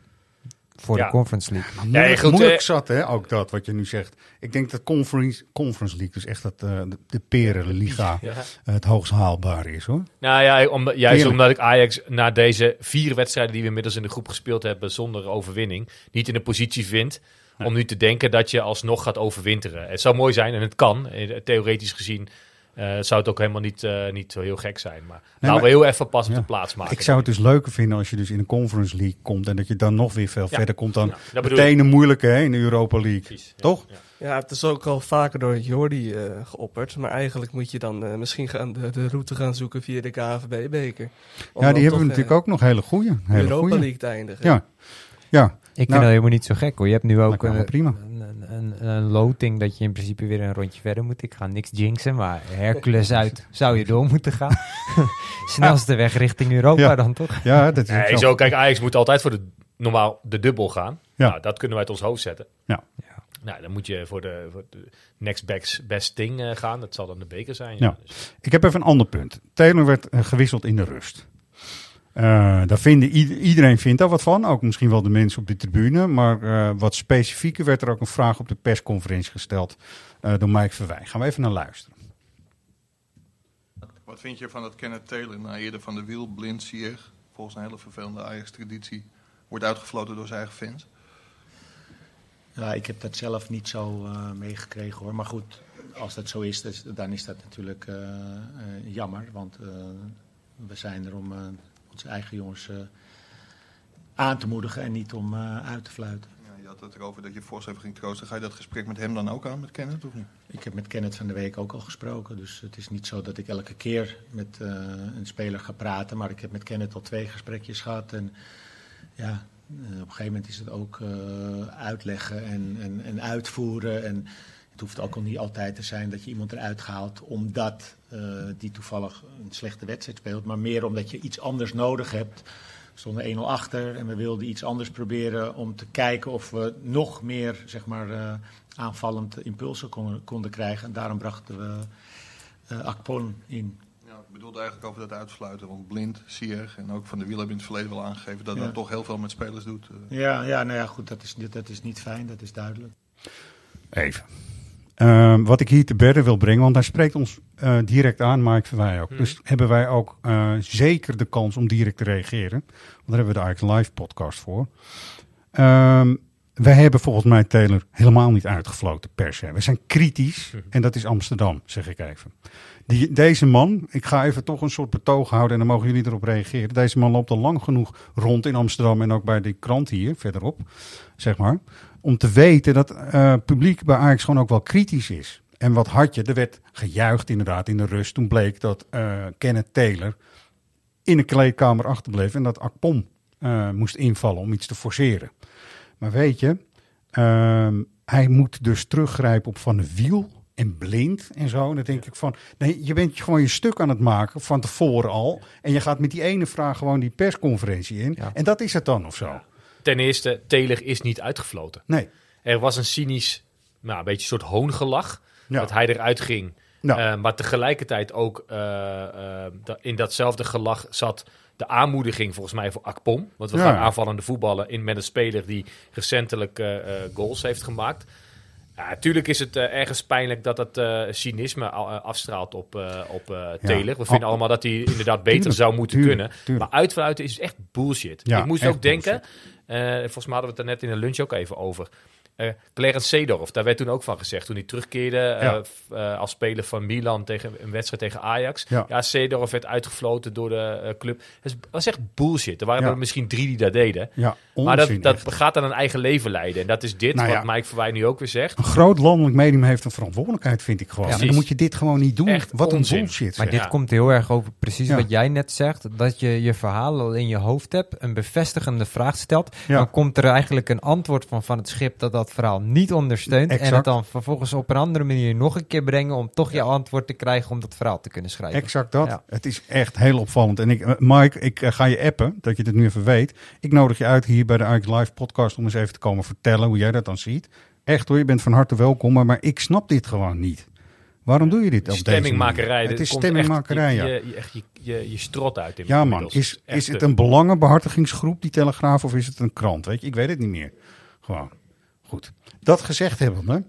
voor Ja. de Conference League. Maar moeilijk, goed, moeilijk eh, zat, hè, ook dat wat je nu zegt. Ik denk dat Conference, conference League, dus echt dat, eh, de, de Perenliga, ja. eh, het hoogst haalbare is, hoor. Nou ja, om, juist Heerlijk. omdat ik Ajax na deze vier wedstrijden die we inmiddels in de groep gespeeld hebben zonder overwinning, niet in de positie vind om nu te denken dat je alsnog gaat overwinteren. Het zou mooi zijn en het kan. Theoretisch gezien eh, zou het ook helemaal niet, eh, niet zo heel gek zijn. Maar nou, maar- we heel even pas op Ja. de plaats maken. Ik zou het dus leuker vinden als je dus in de Conference League komt en dat je dan nog weer veel Ja. verder komt dan Ja, meteen een moeilijke hè, in de Europa League. Precies. Toch? Ja. Ja, het is ook al vaker door Jordi eh, geopperd. Maar eigenlijk moet je dan eh, misschien gaan de, de route gaan zoeken via de KNVB-beker. Ja, die hebben we natuurlijk ook nog hele goede. Hele Europa goeie. League te eindigen. Ja, ja. Ik vind Nou, dat helemaal niet zo gek hoor. Je hebt nu ook een, prima. een, een, een, een loting dat je in principe weer een rondje verder moet. Ik ga niks jinxen, maar Hercules uit zou je door moeten gaan. Snelste weg richting Europa Ja. dan toch? Ja, dat is ook Nee, zo. kijk, Ajax moet altijd voor de, normaal de dubbel gaan. Ja. Nou, dat kunnen we uit ons hoofd zetten. Ja. Nou, dan moet je voor de, voor de next best, best thing eh, gaan. Dat zal dan de beker zijn. Ja. Dus- Ik heb even een ander punt. Taylor werd eh, gewisseld in de rust. Eh, daar vinden, ied- iedereen vindt daar wat van, ook misschien wel de mensen op de tribune. Maar eh, wat specifieker werd er ook een vraag op de persconferentie gesteld eh, door Mike Verwij. Gaan we even naar luisteren. Wat vind je van dat Kenneth Taylor na eerder van de wiel blind Sier, volgens een hele vervelende Ajax-traditie, wordt uitgefloten door zijn eigen fans? Ja, ik heb dat zelf niet zo eh, meegekregen hoor. Maar goed, als dat zo is, dus- dan is dat natuurlijk jammer. Want eh, we zijn er om eh, onze eigen jongens eh, aan te moedigen en niet om eh, uit te fluiten. Ja, je had het erover dat je even ging troosten. Ga je dat gesprek met hem dan ook aan, met Kenneth, of niet? Ik heb met Kenneth van de week ook al gesproken. Dus het is niet zo dat ik elke keer met eh, een speler ga praten. Maar ik heb met Kenneth al twee gesprekjes gehad. En ja, op een gegeven moment is het ook uitleggen en, en, en uitvoeren. En het hoeft ook al niet altijd te zijn dat je iemand eruit haalt omdat eh, die toevallig een slechte wedstrijd speelt. Maar meer omdat je iets anders nodig hebt. We stonden 1-0 achter en we wilden iets anders proberen om te kijken of we nog meer zeg maar, eh, aanvallend impulsen konden, konden krijgen. En daarom brachten we eh Akpon in. Ja, ik bedoelde eigenlijk over dat uitfluiten. Want blind, Sier en ook van de wiel hebben in het verleden wel aangegeven dat Ja. dat toch heel veel met spelers doet. Ja, ja, nou ja, goed, dat is, dat is niet fijn, dat is duidelijk. Even. Ehm, wat ik hier te berden wil brengen, want hij spreekt ons eh, direct aan, Mike Verwij ook. Dus hebben wij ook eh, zeker de kans om direct te reageren. Want daar hebben we de Ajax Live podcast voor. Ehm, wij hebben volgens mij Taylor helemaal niet uitgefloten per se. We zijn kritisch en dat is Amsterdam, zeg ik even. Die, deze man, ik ga even toch een soort betoog houden en dan mogen jullie erop reageren. Deze man loopt al lang genoeg rond in Amsterdam en ook bij die krant hier verderop, zeg maar. Om te weten dat eh publiek bij Ajax gewoon ook wel kritisch is. En wat had je? Er werd gejuicht inderdaad in de rust. Toen bleek dat eh Kenneth Taylor in de kleedkamer achterbleef en dat Akpom eh, moest invallen om iets te forceren. Maar weet je, ehm, hij moet dus teruggrijpen op Van de Wiel en Blind en zo. Dan denk ik van, nee, je bent gewoon je stuk aan het maken van tevoren al. En je gaat met die ene vraag gewoon die persconferentie in. Ja. En dat is het dan of zo. Ten eerste, Taylor is niet uitgefloten. Nee. Er was een cynisch, nou, een beetje een soort hoongelach. Ja. Dat hij eruit ging. Ja. Eh, maar tegelijkertijd ook eh, eh, in datzelfde gelach zat de aanmoediging volgens mij voor Akpom. Want we Ja. gaan aanvallende voetballen in met een speler die recentelijk goals heeft gemaakt. Ja, natuurlijk is het eh, ergens pijnlijk dat het eh, cynisme eh, afstraalt op, eh, op Taylor. We vinden Oh. allemaal dat hij inderdaad beter Tuurlijk, zou moeten tuurlijk, kunnen. tuurlijk. Maar uitfluiten is echt bullshit. Ja, Ik moest ook denken, volgens mij hadden we het er net in de lunch ook even over. Eh Clarence Seedorf, daar werd toen ook van gezegd. Toen hij terugkeerde eh, Ja. eh, als speler van Milan tegen een wedstrijd tegen Ajax. Ja. Ja, Seedorf werd uitgefloten door de club. Dat is- was echt bullshit. Er waren Ja. er misschien drie die dat deden. Ja, maar dat, dat echt. gaat aan een eigen leven leiden. En dat is dit, Nou wat ja. Mike Verwij nu ook weer zegt. Een groot landelijk medium heeft een verantwoordelijkheid, vind ik gewoon. Dan moet je dit gewoon niet doen. Echt Wat onzin. een bullshit. Maar zeg. dit komt heel erg over precies Ja. wat jij net zegt. Dat je je verhaal al in je hoofd hebt, een bevestigende vraag stelt. Ja. Dan komt er eigenlijk een antwoord van, van het schip dat dat verhaal niet ondersteunt. En het dan vervolgens op een andere manier nog een keer brengen om toch je antwoord te krijgen om dat verhaal te kunnen schrijven. Exact dat. Ja. Het is echt heel opvallend. En ik, eh, Mike, ik eh, ga je appen, dat je dit nu even weet. Ik nodig je uit hier bij de Ajax Live podcast om eens even te komen vertellen hoe jij dat dan ziet. Echt hoor, je bent van harte welkom, maar, maar ik snap dit gewoon niet. Waarom doe je dit op deze Stemmingmakerij. Het is stemmingmakerij, echt, ja. je, je, echt je, je, je strot uit. In Ja man, is, is het eh, een belangenbehartigingsgroep, die Telegraaf, of is het een krant? Weet je, ik weet het niet meer. Gewoon. Dat gezegd hebbende,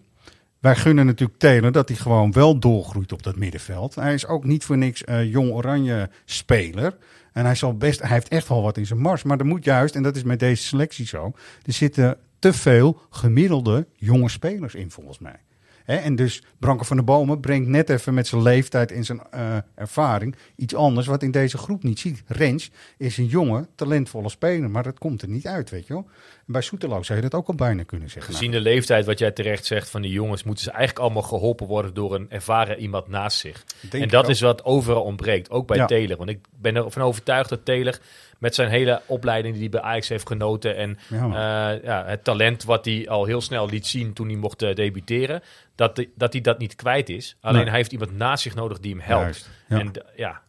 wij gunnen natuurlijk Taylor dat hij gewoon wel doorgroeit op dat middenveld. Hij is ook niet voor niks eh, jong oranje speler. En hij, zal best, hij heeft echt wel wat in zijn mars. Maar er moet juist, en dat is met deze selectie zo, er zitten te veel gemiddelde jonge spelers in, volgens mij. En dus Branko van der Bomen brengt net even met zijn leeftijd en zijn eh, ervaring iets anders wat in deze groep niet ziet. Rens is een jonge, talentvolle speler, maar dat komt er niet uit, weet je wel. Bij Soetelo zou je dat ook al bijna kunnen zeggen. Gezien de leeftijd, wat jij terecht zegt van die jongens, moeten ze eigenlijk allemaal geholpen worden door een ervaren iemand naast zich. Denk en dat is wat overal ontbreekt, ook bij Ja. Taylor. Want ik ben ervan overtuigd dat Taylor met zijn hele opleiding die hij bij Ajax heeft genoten en Ja, eh, ja, het talent wat hij al heel snel liet zien toen hij mocht eh, debuteren, dat, dat hij dat niet kwijt is. Alleen Nee. hij heeft iemand naast zich nodig die hem helpt. Juist. En ja,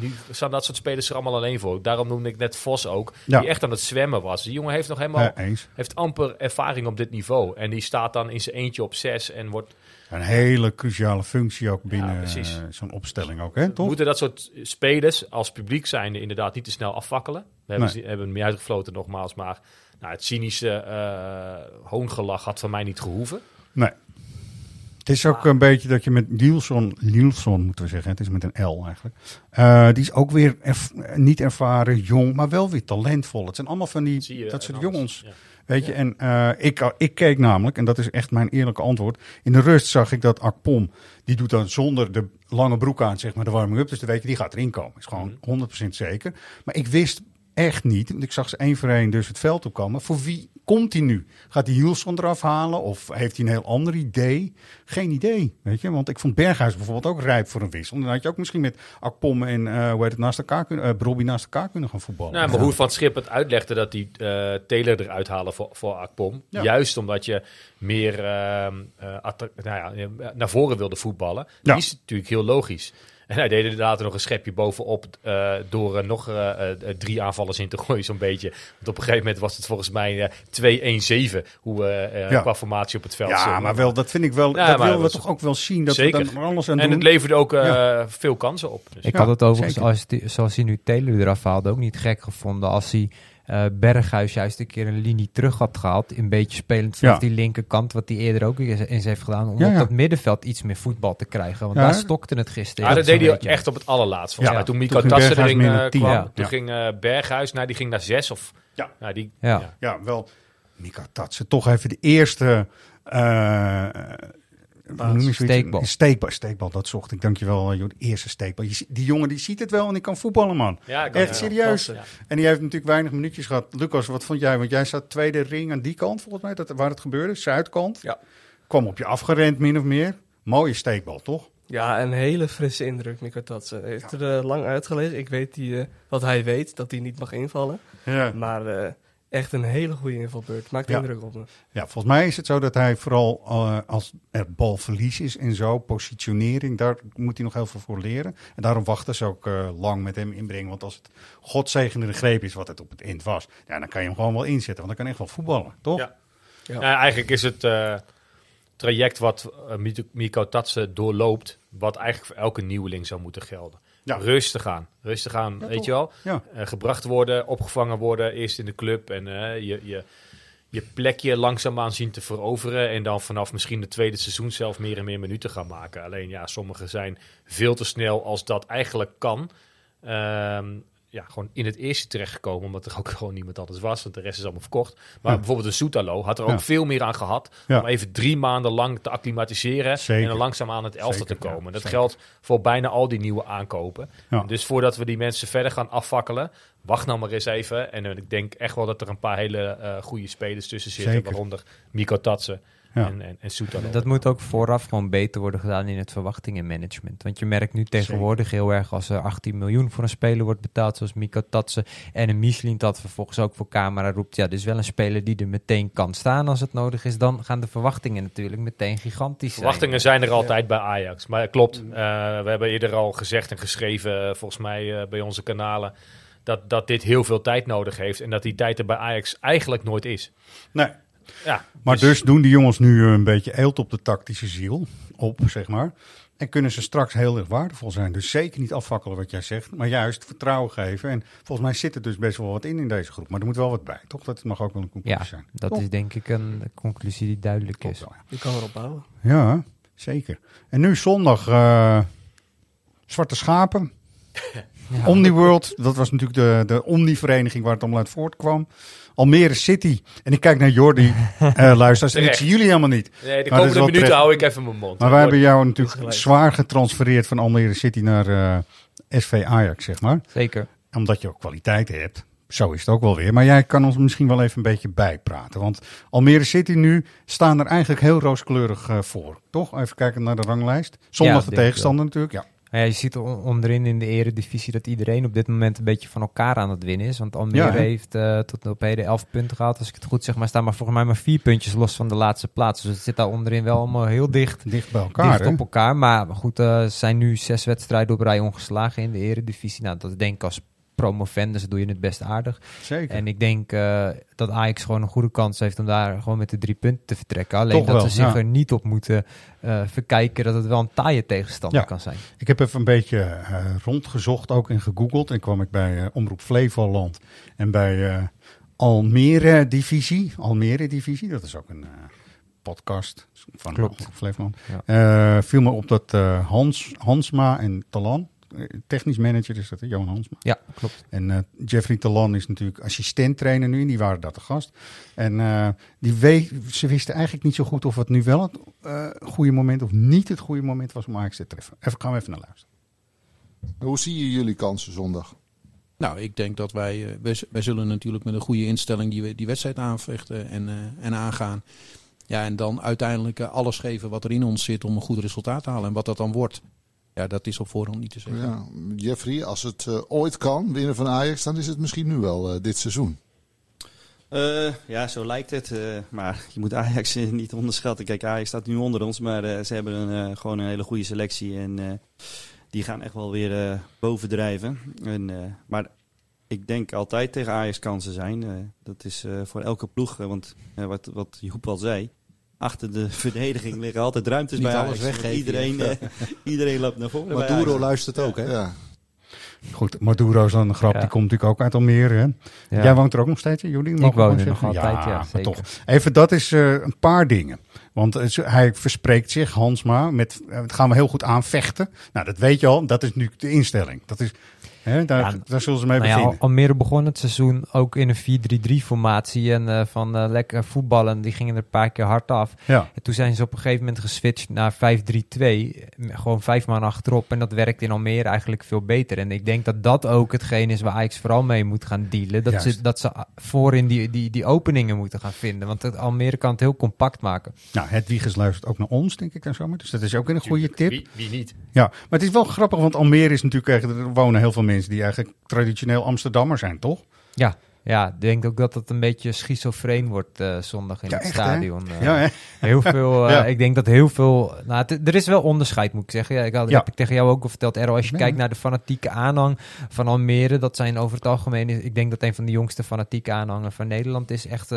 nu staan dat soort spelers er allemaal alleen voor. Daarom noemde ik net Vos ook, Ja. die echt aan het zwemmen was. Die jongen heeft nog helemaal Ja, heeft amper ervaring op dit niveau. En die staat dan in zijn eentje op zes en wordt... Een hele cruciale functie ook binnen eh, zo'n opstelling ook, hè, toch? Moeten dat soort spelers als publiek zijnde inderdaad niet te snel afvakkelen. We hebben, Nee. ze- hebben hem niet uitgefloten nogmaals, maar nou, het cynische eh, hoongelach had van mij niet gehoeven. Nee. Het is ook een beetje dat je met Nielsen, Nielsen moeten we zeggen, het is met een L eigenlijk. Eh, die is ook weer niet ervaren, jong, maar wel weer talentvol. Het zijn allemaal van die, Zie je dat soort jongens. ja. Weet je, en eh, ik, ik keek namelijk, en dat is echt mijn eerlijke antwoord. In de rust zag ik dat Akpom, die doet dan zonder de lange broek aan, zeg maar, de warming-up. Dus dan weet je, die gaat erin komen. Is gewoon 100% zeker. Maar ik wist echt niet, want ik zag ze één voor één dus het veld opkomen. Voor wie komt hij nu? Gaat hij Hielson eraf halen? Of heeft hij een heel ander idee? Geen idee, weet je. Want ik vond Berghuis bijvoorbeeld ook rijp voor een wissel. Dan had je ook misschien met Akpom en eh hoe heet het, naast elkaar kunnen, eh Brobby naast elkaar kunnen gaan voetballen. Nou, maar hoe Van Schip het uitlegde dat die eh Taylor eruit halen voor, voor Akpom. Ja. Juist omdat je meer ehm, eh, nou ja, naar voren wilde voetballen. Die is natuurlijk heel logisch. En hij deed inderdaad er nog een schepje bovenop eh, door er nog eh, eh, drie aanvallers in te gooien, zo'n beetje. Want op een gegeven moment was het volgens mij eh 2-1-7, hoe we eh, Ja. qua formatie op het veld Ja, maar wel, dat vind ik wel, Ja, dat maar willen we toch ook wel zien. Dat Zeker. we dan alles aan en doen. het leverde ook eh, Ja. veel kansen op. Dus Ik Ja, had het overigens, als die, zoals hij nu Taylor eraf haalde, ook niet gek gevonden als hij eh, Berghuis juist een keer een linie terug had gehaald. Een beetje spelend vanaf Ja. die linkerkant, wat hij eerder ook eens heeft gedaan. Om Ja, op dat middenveld iets meer voetbal te krijgen. Want Ja. daar stokte het gisteren. Ja, dat deed hij beetje. echt op het allerlaatst. Volgens Ja. mij. Toen Miko Tassen Berghuis erin eh, kwam, Ja. toen Ja. ging eh, Berghuis, nou, die ging naar zes. Of, Ja. Nou, die, Ja. ja. Ja, wel. Mika Tatsen, toch even de eerste. eh noem je zoiets? Steekbal. Steekbal, steekbal, dat zocht ik. Dankjewel, joh. De eerste steekbal. Je, die jongen die ziet het wel en die kan voetballen, man. Ja, ik kan Echt wel serieus. ja. En die heeft natuurlijk weinig minuutjes gehad. Lucas, wat vond jij? Want jij zat tweede ring aan die kant, volgens mij, dat, waar het gebeurde, zuidkant. Ja. Kwam op je afgerend, min of meer. Mooie steekbal, toch? Ja, een hele frisse indruk, Mikko Tatsen. Hij heeft er eh, lang uitgelegen. Ik weet die, eh, wat hij weet, dat hij niet mag invallen. Ja. Maar eh, echt een hele goede invalbeurt. Maakt Ja. indruk op me. Ja, volgens mij is het zo dat hij vooral eh, als er balverlies is en zo, positionering, daar moet hij nog heel veel voor leren. En daarom wachten ze ook eh, lang met hem inbrengen. Want als het godzegende greep is wat het op het eind was, ja, dan kan je hem gewoon wel inzetten. Want dan kan hij echt wel voetballen, toch? Ja. Ja. Nou, eigenlijk is het eh, traject wat Miko Tatsen doorloopt, wat eigenlijk voor elke nieuweling zou moeten gelden. Ja. Rustig aan, rustig aan, Ja, weet toch? je wel. Ja. Eh, gebracht worden, opgevangen worden, eerst in de club en eh, je, je, je plekje langzaamaan zien te veroveren. En dan vanaf misschien het tweede seizoen zelf meer en meer minuten gaan maken. Alleen ja, sommigen zijn veel te snel als dat eigenlijk kan. Ehm, ja, gewoon in het eerste terechtgekomen, omdat er ook gewoon niemand anders was, want de rest is allemaal verkocht. Maar Ja. bijvoorbeeld de Soetalo had er ook Ja. veel meer aan gehad Ja. om even drie maanden lang te acclimatiseren Zeker. en dan langzaam aan het elftal Zeker, te komen. dat zeker. geldt voor bijna al die nieuwe aankopen. Dus voordat we die mensen verder gaan afvakkelen, wacht nou maar eens even. En eh, ik denk echt wel dat er een paar hele eh, goede spelers tussen zitten, Zeker. waaronder Miko Tatsen Ja. en, en, en. Dat moet ook vooraf gewoon beter worden gedaan in het verwachtingenmanagement. Want je merkt nu tegenwoordig heel erg als er 18 miljoen voor een speler wordt betaald, zoals Miko Tatsen en een Michelin dat vervolgens ook voor camera roept. Ja, dus wel een speler die er meteen kan staan als het nodig is. Dan gaan de verwachtingen natuurlijk meteen gigantisch zijn. Verwachtingen zijn er altijd bij Ajax. Maar klopt, eh, we hebben eerder al gezegd en geschreven, eh, volgens mij eh, bij onze kanalen, dat, dat dit heel veel tijd nodig heeft. En dat die tijd er bij Ajax eigenlijk nooit is. Nee. Ja, Maar dus doen die jongens nu een beetje eelt op de tactische ziel, op zeg maar. En kunnen ze straks heel erg waardevol zijn. Dus zeker niet afvakkelen wat jij zegt, maar juist vertrouwen geven. En volgens mij zit er dus best wel wat in in deze groep. Maar er moet wel wat bij, toch? Dat mag ook wel een conclusie Ja, zijn. dat Toch? is denk ik een conclusie die duidelijk is. Je kan erop bouwen. Ja, zeker. En nu zondag, eh, Zwarte Schapen. Ja. Omniworld, dat was natuurlijk de, de Omni-vereniging waar het allemaal uit voortkwam. Almere City. En ik kijk naar Jordi, eh luisteraars, en ik zie jullie helemaal niet. Nee, de komende minuten terecht. hou ik even mijn mond. Maar wij hebben jou natuurlijk zwaar getransfereerd van Almere City naar eh, SV Ajax, zeg maar. Zeker. Omdat je ook kwaliteit hebt. Zo is het ook wel weer. Maar jij kan ons misschien wel even een beetje bijpraten. Want Almere City nu staan er eigenlijk heel rooskleurig eh, voor. Toch? Even kijken naar de ranglijst. Zondag Ja, de tegenstander natuurlijk. Ja. Ja, je ziet on- onderin in de eredivisie dat iedereen op dit moment een beetje van elkaar aan het winnen is. Want Almere Ja, heeft eh, tot op heden 11 punten gehad, als ik het goed zeg. Maar staan maar volgens mij maar vier puntjes los van de laatste plaats. Dus het zit daar onderin wel allemaal heel dicht, Dicht bij elkaar. dicht op elkaar. Maar goed, ze zijn nu zes wedstrijden op rij ongeslagen in de eredivisie. Nou, dat denk ik als promovendus doe je het best aardig. Zeker. En ik denk eh, dat Ajax gewoon een goede kans heeft om daar gewoon met de drie punten te vertrekken. Alleen Toch dat wel, ze zich ja. er niet op moeten eh, verkijken dat het wel een taaie tegenstander Ja. kan zijn. Ik heb even een beetje eh, rondgezocht ook en gegoogeld. En kwam ik bij Omroep Flevoland en bij Almere Divisie. Almere Divisie, dat is ook een podcast van Klopt. Omroep Flevoland. Ja. Viel me op dat Hans, Hansma en Talan, technisch manager is dat, hè, Johan Hansma. Ja, klopt. En eh, Jeffrey Talan is natuurlijk assistent trainer nu. En die waren daar te gast. En eh, die we ze wisten eigenlijk niet zo goed of het nu wel het eh, goede moment of niet het goede moment was om Ajax te treffen. Even gaan we even naar luisteren. Hoe zie je jullie kansen zondag? Nou, ik denk dat wij, wij, wij zullen natuurlijk met een goede instelling die, we- die wedstrijd aanvechten en, eh, en aangaan. Ja, en dan uiteindelijk alles geven wat er in ons zit om een goed resultaat te halen. En wat dat dan wordt, ja, dat is op voorhand niet te zeggen. Ja, Jeffrey, als het eh, ooit kan winnen van Ajax, dan is het misschien nu wel eh, dit seizoen. Eh, ja, zo lijkt het. eh, maar je moet Ajax niet onderschatten. Kijk, Ajax staat nu onder ons, maar eh, ze hebben een, eh, gewoon een hele goede selectie. En eh, die gaan echt wel weer eh, bovendrijven. En, eh, maar ik denk altijd tegen Ajax kansen zijn. Dat is eh, voor elke ploeg, want wat, wat Joep al zei... Achter de verdediging liggen altijd ruimtes Niet bij alles Ajax. weggeven, Iedereen, ja. eh, iedereen loopt naar voren. Maduro luistert ook, hè? Ja. Goed, Maduro is dan een grap. Ja. Die komt natuurlijk ook uit Almere. Hè? Ja. Jij woont er ook nog steeds, Jullie? We woon er nog altijd, ja, maar toch. Even, dat is eh, een paar dingen. Want eh, hij verspreekt zich, Hansma, met het gaan we heel goed aanvechten. Nou, dat weet je al. Dat is nu de instelling. Dat is, hè, daar, Ja, daar zullen ze mee Nou beginnen. Al- Almere begon het seizoen ook in een 4-3-3 formatie en eh, van eh, lekker voetballen. Die gingen er een paar keer hard af. Ja. En toen zijn ze op een gegeven moment geswitcht naar 5-3-2. Gewoon vijf man achterop. En dat werkt in Almere eigenlijk veel beter. En ik denk dat dat ook hetgeen is waar Ajax vooral mee moet gaan dealen. Dat, Juist. ze, dat ze voorin die, die, die openingen moeten gaan vinden. Want het Almere kan het heel compact maken. Nou, Hedwiges luistert ook naar ons, denk ik dan zomaar. Dus dat is ook een goede tip. Wie, wie niet? Ja, maar het is wel grappig, want Almere is natuurlijk... Er wonen heel veel mensen die eigenlijk traditioneel Amsterdammer zijn, toch? Ja, ja, ik denk ook dat het een beetje schizofreen wordt eh, zondag in Ja, het echt, stadion. eh. Ja, hè? Heel veel, eh, Ja. ik denk dat heel veel, nou, er is wel onderscheid moet ik zeggen. Ja, ik had, heb ik tegen jou ook al verteld, Errol. Als je kijkt naar de fanatieke aanhang van Almere, dat zijn over het algemeen, ik denk dat een van de jongste fanatieke aanhangers van Nederland is echt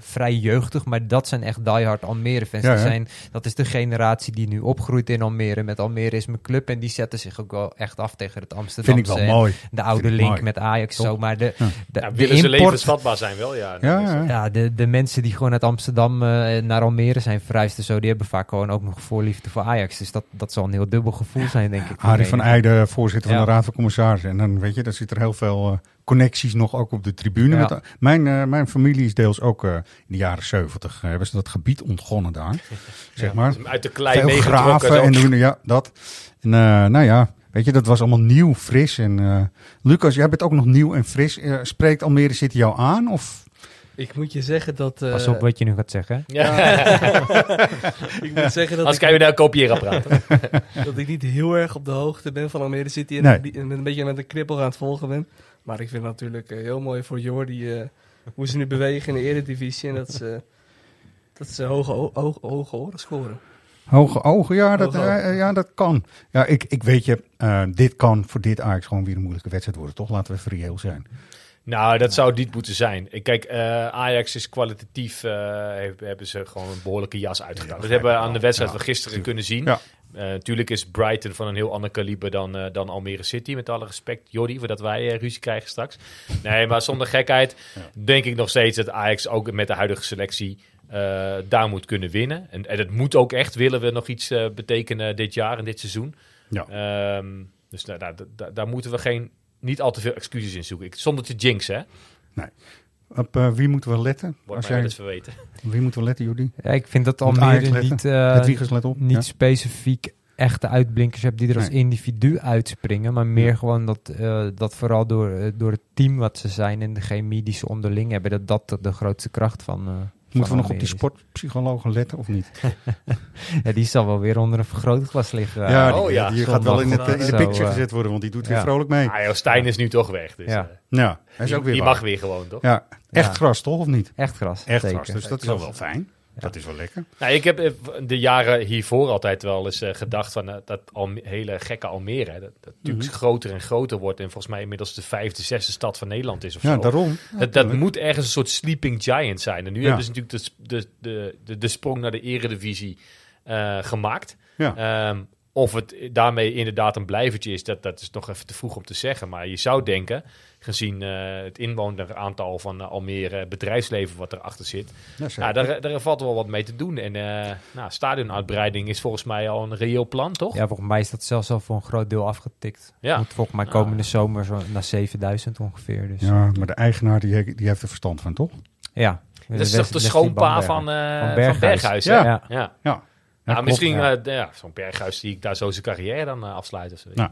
vrij jeugdig, maar dat zijn echt diehard Almere fans. Ja, Die hè? zijn, dat is de generatie die nu opgroeit in Almere. Met Almere is mijn club en die zetten zich ook wel echt af tegen het Amsterdamse. Vind ik wel mooi. De oude link mooi. met Ajax zo, maar de. De, Ja, de willen ze levensvatbaar zijn wel, ja. Ja, ja. ja, de, de mensen die gewoon uit Amsterdam eh, naar Almere zijn verhuisd en zo, die hebben vaak gewoon ook nog voorliefde voor Ajax. Dus dat, dat zal een heel dubbel gevoel zijn, denk ik. Arie van. Eijden, voorzitter van de Raad van Commissarissen. En dan weet je, daar zitten er heel veel eh, connecties nog ook op de tribune. Ja. Met, mijn, eh, mijn familie is deels ook eh, in de jaren zeventig. hebben ze dat gebied ontgonnen daar. zeg maar. Uit de klei Veel meegetrokken. graven zo. en doen, ja, dat. En eh, nou ja, weet je, dat was allemaal nieuw, fris. En eh, Lucas, jij bent ook nog nieuw en fris. Eh, spreekt Almere City jou aan? Of? Ik moet je zeggen dat... eh, Pas op wat je nu gaat zeggen. ik moet zeggen dat Als ik, kan je naar een kopieerapparaat. dat ik niet heel erg op de hoogte ben van Almere City en, Nee. die- een beetje met een knippel aan het volgen ben. Maar ik vind het natuurlijk heel mooi voor Jordi eh, hoe ze nu bewegen in de eredivisie en dat ze, dat ze hoge, hoge, hoge oren scoren. Hoge ogen, ja, dat, Hoge ogen. eh, ja, dat kan. Ja, ik, ik weet je, eh, dit kan voor dit Ajax gewoon weer een moeilijke wedstrijd worden, toch? Laten we reëel zijn. Nou, dat zou niet moeten zijn. Ik Kijk, eh, Ajax is kwalitatief, heb- hebben ze gewoon een behoorlijke jas uitgedaan. dat hebben we aan de wedstrijd Ja, van gisteren kunnen zien. Ja. Natuurlijk is Brighton van een heel ander kaliber dan, dan Almere City, met alle respect. Jordi, voordat wij ruzie krijgen straks. Nee, maar zonder gekheid denk ik nog steeds dat Ajax ook met de huidige selectie eh, daar moet kunnen winnen. En, en het moet ook echt, willen we nog iets eh, betekenen dit jaar en dit seizoen. Ja. Ehm, Dus daar, daar, daar, daar moeten we geen, niet al te veel excuses in zoeken. Ik, zonder te jinxen, hè? Nee. Op eh, wie moeten we letten? Wordt mij wel eens verweten. Wie moeten we letten, Judy? Ja, ik vind dat Almere letten? niet, eh, Hedwiges, let op. niet Ja. specifiek echte uitblinkers hebt die er als Nee. individu uitspringen. Maar meer gewoon dat, eh, dat vooral door, door het team wat ze zijn en de chemie die ze onderling hebben, dat dat de, de grootste kracht van. Eh, Moeten van we nog op die sportpsychologen letten of niet? ja, die zal wel weer onder een vergrootglas liggen. eh, ja, die, oh ja, die gaat wel in, het, zondag in de picture zo, eh. gezet worden, want die doet weer vrolijk mee. Ah, joh, Stijn is nu toch weg. Dus, Ja. eh, Ja, hij is die- ook weer die waar. mag weer gewoon, toch? Ja, echt Ja. gras toch, of niet? Echt gras. Echt zeker. gras, dus dat is wel wel fijn. Dat is wel lekker. Nou, ik heb eh, de jaren hiervoor altijd wel eens eh, gedacht van eh, dat hele gekke Almere, hè, dat, dat natuurlijk Mhm. groter en groter wordt en volgens mij inmiddels de vijfde, zesde stad van Nederland is of Ja, zo. daarom. Dat, moet ergens een soort sleeping giant zijn. En nu hebben ze natuurlijk de, de, de, de, de sprong naar de eredivisie gemaakt. Ja. Ehm, of het daarmee inderdaad een blijvertje is, dat, dat is nog even te vroeg om te zeggen. Maar je zou denken, gezien eh, het inwoneraantal van eh, Almere, bedrijfsleven wat erachter zit, Ja, ja, daar, daar valt wel wat mee te doen. En eh nou, stadionuitbreiding is volgens mij al een reëel plan, toch? Ja, volgens mij is dat zelfs al voor een groot deel afgetikt. Ja. Moet volgens mij komende zomer zo naar 7000 ongeveer. Dus. Ja, maar de eigenaar die, die heeft er verstand van, toch? Ja. Dat is toch de schoonpa van, eh, van Berghuis. Ja. Ja. Ja. Ja. Nou, klopt, misschien ja. eh, ja, zo'n Berghuis die ik daar zo zijn carrière dan eh, afsluit. Of zo. Nou,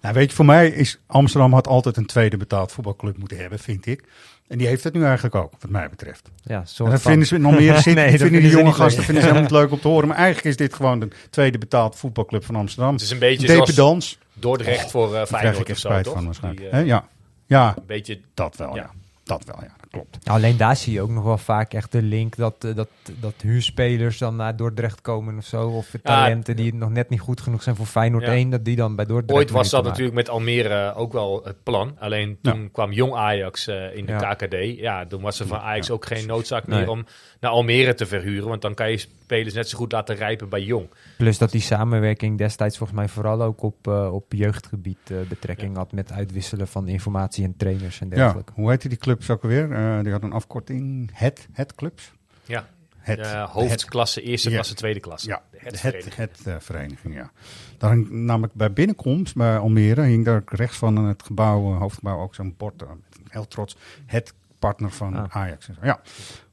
nou, weet je, voor mij is Amsterdam had altijd een tweede betaald voetbalclub moeten hebben, vind ik. En die heeft het nu eigenlijk ook, wat mij betreft. Ja, En soort dat van. vinden ze in Almere zitten, Nee, vinden die jonge gasten vinden ze helemaal niet leuk om te horen. Maar eigenlijk is dit gewoon de tweede betaald voetbalclub van Amsterdam. Het is een beetje Dependance. zoals Dordrecht voor eh Daar krijg Feyenoord ik of zo, spijt toch? van waarschijnlijk. Die, ja. ja, Een beetje, dat wel, ja. Ja. Dat wel, ja, klopt. Alleen daar zie je ook nog wel vaak echt de link dat, eh, dat, dat huurspelers dan naar Dordrecht komen of zo. Of talenten die nog net niet goed genoeg zijn voor Feyenoord Ja. 1, dat die dan bij Dordrecht Ooit was dat natuurlijk met Almere ook wel het plan. Alleen toen kwam jong Ajax eh, in de Ja. KKD. Ja, toen was er van Ajax ook geen noodzaak Nee. meer om naar Almere te verhuren. Want dan kan je spelers net zo goed laten rijpen bij jong. Plus dat die samenwerking destijds volgens mij vooral ook op, eh, op jeugdgebied betrekking had met uitwisselen van informatie en trainers en Ja, dergelijke. hoe heette die clubs ook alweer? Eh, die had een afkorting. Het, het clubs? Ja, Het, Eh, hoofdklasse, eerste Ja. klasse, tweede klasse. Ja, De het, het, vereniging. eh, vereniging, ja. Daar hing namelijk bij binnenkomst bij Almere, hing daar rechts van het gebouw, eh, hoofdgebouw, ook zo'n bord. eh, heel trots, het partner van Ah. Ajax. Ja,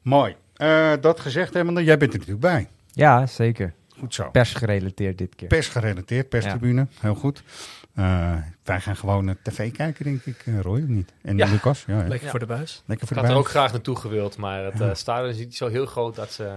mooi. Eh, dat gezegd hebbende, jij bent er natuurlijk bij. Ja, zeker. Goed zo. Pers gerelateerd dit keer. Pers gerelateerd, perstribune, heel goed. Eh, wij gaan gewoon eh, tv kijken, denk ik, eh, Roy, of niet? En Ja. Lucas, ja. hè? Lekker Ja. voor de buis. Lekker voor Ik de had er ook graag naartoe gewild, maar het eh, stadion is niet zo heel groot dat ze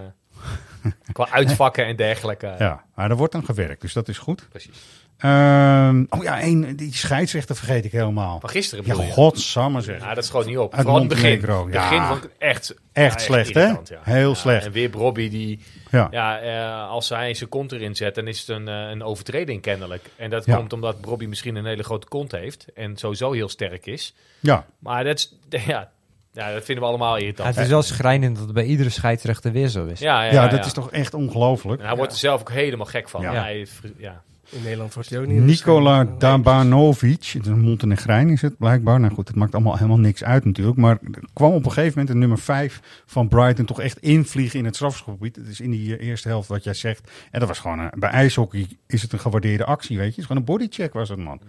qua uitvakken en dergelijke. Ja, maar er wordt aan gewerkt, dus dat is goed. Precies. Ehm, oh ja, één, die scheidsrechter vergeet ik helemaal. Van gisteren Ja, bedoel je? godsamme zeg. Ja, dat schoot niet op. Uit Vooral het begin. Montenegro, ja. begin vond ik echt, Echt ja, slecht, hè? ja. Heel Ja, slecht. En weer Robbie die, Ja. ja, eh, als hij zijn kont erin zet, dan is het een, eh, een overtreding kennelijk. En dat Ja. komt omdat Robbie misschien een hele grote kont heeft en sowieso heel sterk is. Ja. Maar dat, is, ja, ja, dat vinden we allemaal Ja, irritant. het is wel schrijnend dat het bij iedere scheidsrechter weer zo is. Ja, ja, Ja, ja, dat ja. is toch echt ongelooflijk. En hij wordt er zelf ook helemaal gek van. Ja. Ja. Hij, ja. In Nederland wordt hij ook niet. Nikola Dabanovic, een Montenegrijn is het blijkbaar. Nou goed, het maakt allemaal helemaal niks uit natuurlijk. Maar kwam op een gegeven moment de nummer 5 van Brighton toch echt invliegen in het strafschopgebied. Het is in die eh, eerste helft wat jij zegt. En dat was gewoon, een- bij ijshockey is het een gewaardeerde actie, weet je. Het is gewoon een bodycheck was het man.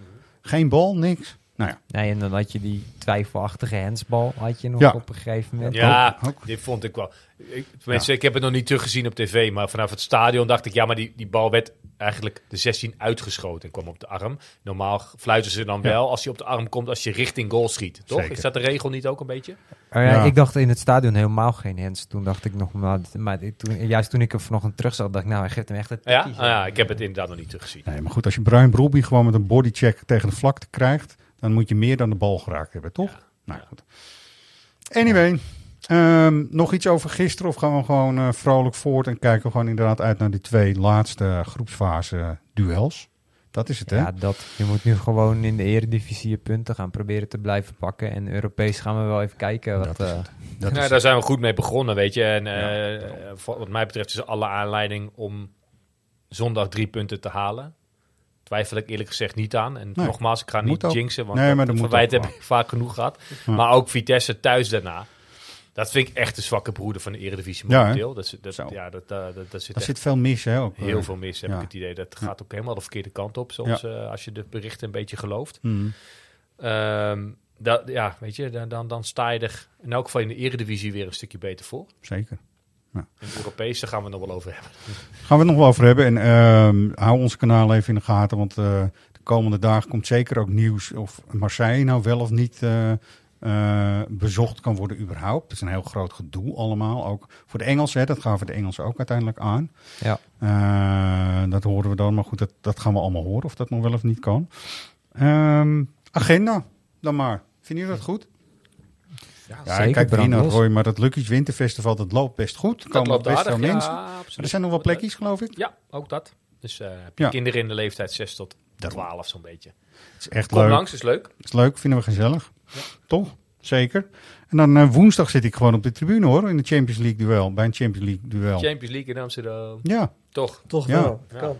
Geen bal, niks. Nou ja. Nee, en dan had je die twijfelachtige handsbal had je nog Ja. op een gegeven moment. Ja, dit vond ik wel. Ik, tenminste, ik heb het nog niet teruggezien op tv, maar vanaf het stadion dacht ik, ja, maar die, die bal werd eigenlijk de 16 uitgeschoten en kwam op de arm. Normaal fluiten ze dan Ja. wel als je op de arm komt als je richting goal schiet, toch? Zeker. Is dat de regel niet ook een beetje? Oh ja. Ik dacht in het stadion helemaal geen hands. Toen dacht ik nog, maar, maar toen, juist toen ik hem vanochtend terug zag, dacht ik, nou, hij geeft hem echt het Ja? Ah, ja, ik heb het inderdaad nog niet teruggezien. Nee, maar goed, als je Brian Broby gewoon met een bodycheck tegen de vlakte krijgt, dan moet je meer dan de bal geraakt hebben, toch? Nou goed. Anyway, ehm, nog iets over gisteren of gaan we gewoon eh, vrolijk voort en kijken we gewoon inderdaad uit naar die twee laatste groepsfase duels? Dat is het, hè? Ja, dat. Je moet nu gewoon in de eredivisie je punten gaan proberen te blijven pakken. En Europees gaan we wel even kijken. Wat, Dat is eh, het. Dat nou, is daar zijn we goed mee begonnen, weet je. En eh, wat mij betreft is alle aanleiding om zondag drie punten te halen. Twijfel ik eerlijk gezegd niet aan. En Nee, nogmaals, ik ga niet ook. jinxen, want Nee, dat maar dat verwijt heb ik vaak genoeg gehad. Ja. Maar ook Vitesse thuis daarna. Dat vind ik echt de zwakke broeder van de Eredivisie Ja, momenteel. dat, zit- dat, Zo. ja, dat, eh, dat, dat zit Daar zit veel mis, hè? Ook, heel veel mis, heb ja. ik het idee. Dat Ja. gaat ook helemaal de verkeerde kant op, soms, Ja. eh, als je de berichten een beetje gelooft. Mhm. Ehm, dat, ja, weet je, dan, dan, dan sta je er in elk geval in de Eredivisie weer een stukje beter voor. Zeker. Ja. In het Europese gaan we het nog wel over hebben. Gaan we het nog wel over hebben. En ehm, hou ons kanaal even in de gaten. Want eh, de komende dagen komt zeker ook nieuws of Marseille nou wel of niet eh, eh, bezocht kan worden überhaupt. Dat is een heel groot gedoe allemaal. Ook voor de Engelsen. Hè, dat gaven de Engelsen ook uiteindelijk aan. Ja. Eh, dat horen we dan. Maar goed, dat, dat gaan we allemaal horen of dat nog wel of niet kan. Ehm, agenda dan maar. Vinden jullie dat goed? Ja, kijk, brand Rino los. Roy, maar dat Lucky's Winterfestival, dat loopt best goed. Er komen loopt best aardig, veel mensen. Maar er zijn nog wel plekjes, geloof ik. Ja, ook dat. Dus eh, heb je Ja. kinderen in de leeftijd 6 tot 12 zo'n beetje. Het is echt Kom leuk. langs, is leuk. is leuk, vinden we gezellig. Toch? Zeker. En dan eh, woensdag zit ik gewoon op de tribune hoor, in de Champions League duel. Bij een Champions League duel. Champions League in Amsterdam. Ja. Toch? Toch Ja. wel. Ja.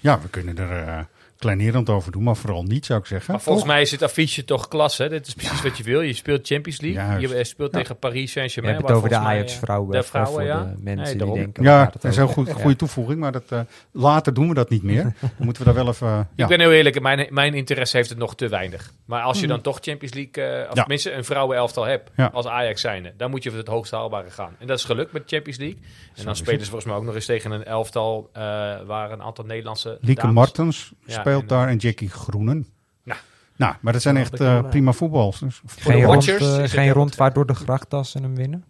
Ja, we kunnen er eh kleinerend over doen, maar vooral niet zou ik zeggen. Maar volgens Toch? mij is het affiche toch klasse. Dit is precies wat je wil. Je speelt Champions League. Juist. Je eh, speelt Ja. tegen Paris Je Saint-Germain. hebt het over de mij, eh, Ajax-vrouwen. De even vrouwen, voor ja. de mensen Nee, die denken, Ja, dat is een goed, goede toevoeging, maar dat, eh, later doen we dat niet meer. Dan moeten we daar wel even... ja. Ik ben heel eerlijk, mijn, mijn interesse heeft het nog te weinig. Maar als je dan Hmm. toch Champions League, eh, of Ja. tenminste een vrouwenelftal hebt, Ja. als Ajax zijnde, dan moet je voor het hoogst haalbare gaan. En dat is gelukt met de Champions League. En dan spelen ze volgens mij ook nog eens tegen een elftal eh, waar een aantal Nederlandse Lieke dames- Martens Ja, speelt en, daar en Jackie Groenen. Nou. Nou, maar dat zijn Ja, echt eh, prima voetbals. Dus voor Geen, rond, Watchers eh, geen rondvaart door de gracht en hem winnen?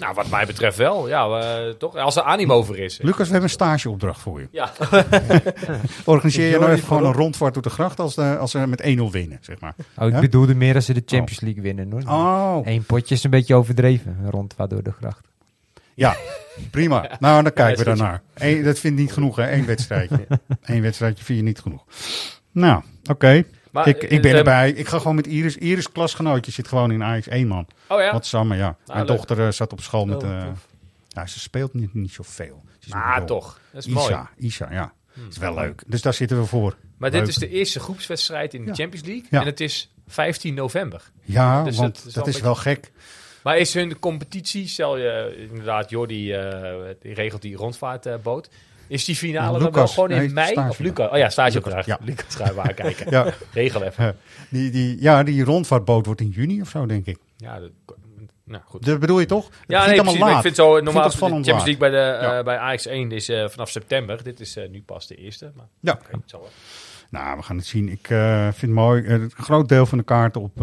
Nou, wat mij betreft wel. Ja, eh, toch? Als er animo over is. Lucas, we hebben een stageopdracht voor je. Ja. Organiseer je nou even gewoon een rondvaart door de gracht als, de, als ze met 1-0 winnen, zeg maar. Oh, ik Ja? bedoelde meer als ze de Champions League winnen. Hoor. Oh, Eén potje is een beetje overdreven. Een rondvaart door de gracht. ja, prima. Nou, dan kijken we daarnaar. Eén, dat vind ik niet genoeg, hè? Eén wedstrijdje. Eén wedstrijdje vind je niet genoeg. Nou, oké. Ik, ik ben eh, erbij. Ik ga gewoon met Iris. Iris, klasgenootje, zit gewoon in Ajax 1, man. Oh ja? Wat samen, ja. Mijn leuk. dochter eh, zat op school met... Oh, eh tof. nou, ze speelt niet, niet zoveel. Maar jong. toch, dat is Isa, mooi. Hmm. Isa, ja. is wel leuk. Dus daar zitten we voor. Maar dit is de eerste groepswedstrijd in de Ja. Champions League. Ja. En het is 15 november. Ja, Dus want dat is dat wel is wel gek. Maar is hun competitie, stel je inderdaad, Jordi eh, die regelt die rondvaartboot. is die finale dan wel gewoon in Nee, mei? stage. Of Lucas? Oh ja, stage Lucas, opdracht. ja. Lucas, ga maar kijken. Ja. Regel even. Die, die, ja, die rondvaartboot wordt in juni of zo, denk ik. Ja, dat, nou goed. Dat bedoel je toch? Ja, vind nee, precies. Maar ik laat. vind zo normaal dat de Champions laat. League bij, de, Ja. eh, bij Ajax 1 is eh, vanaf september. Dit is nu pas de eerste. Maar, Ja. het zal wel. Nou, we gaan het zien. Ik vind het mooi. Een groot deel van de kaarten op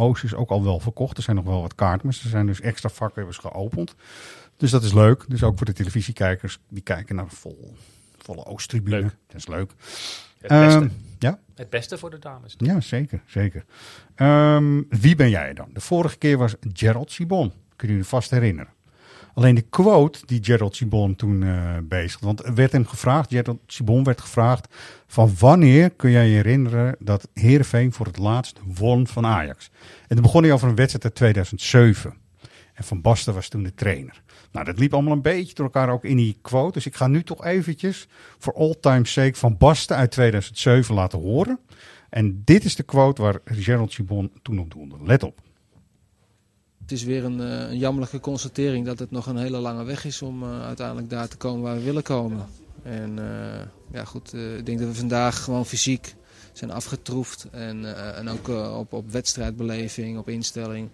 Oost is ook al wel verkocht. Er zijn nog wel wat kaarten, maar er zijn dus extra ze geopend. Dus dat is leuk. Dus ook voor de televisiekijkers die kijken naar vol, volle Oosttribune. Leuk. Dat is leuk. Het beste. Ehm, ja? Het beste voor de dames. Ja, zeker. zeker. Ehm, wie ben jij dan? De vorige keer was Gerald Sibon. Kun je je vast herinneren. Alleen de quote die Gerald Sibon toen eh bezig want er werd hem gevraagd, Gerald Sibon werd gevraagd, van wanneer kun jij je herinneren dat Heerenveen voor het laatst won van Ajax? En toen begon hij over een wedstrijd uit 2007. En Van Basten was toen de trainer. Nou, dat liep allemaal een beetje door elkaar ook in die quote. Dus ik ga nu toch eventjes voor all time sake Van Basten uit 2007 laten horen. En dit is de quote waar Gerald Sibon toen op doelde. Let op. Het is weer een, eh, een jammerlijke constatering dat het nog een hele lange weg is om eh, uiteindelijk daar te komen waar we willen komen. En eh, ja, goed, eh, ik denk dat we vandaag gewoon fysiek zijn afgetroefd. En, eh, en ook op, op wedstrijdbeleving, op instelling.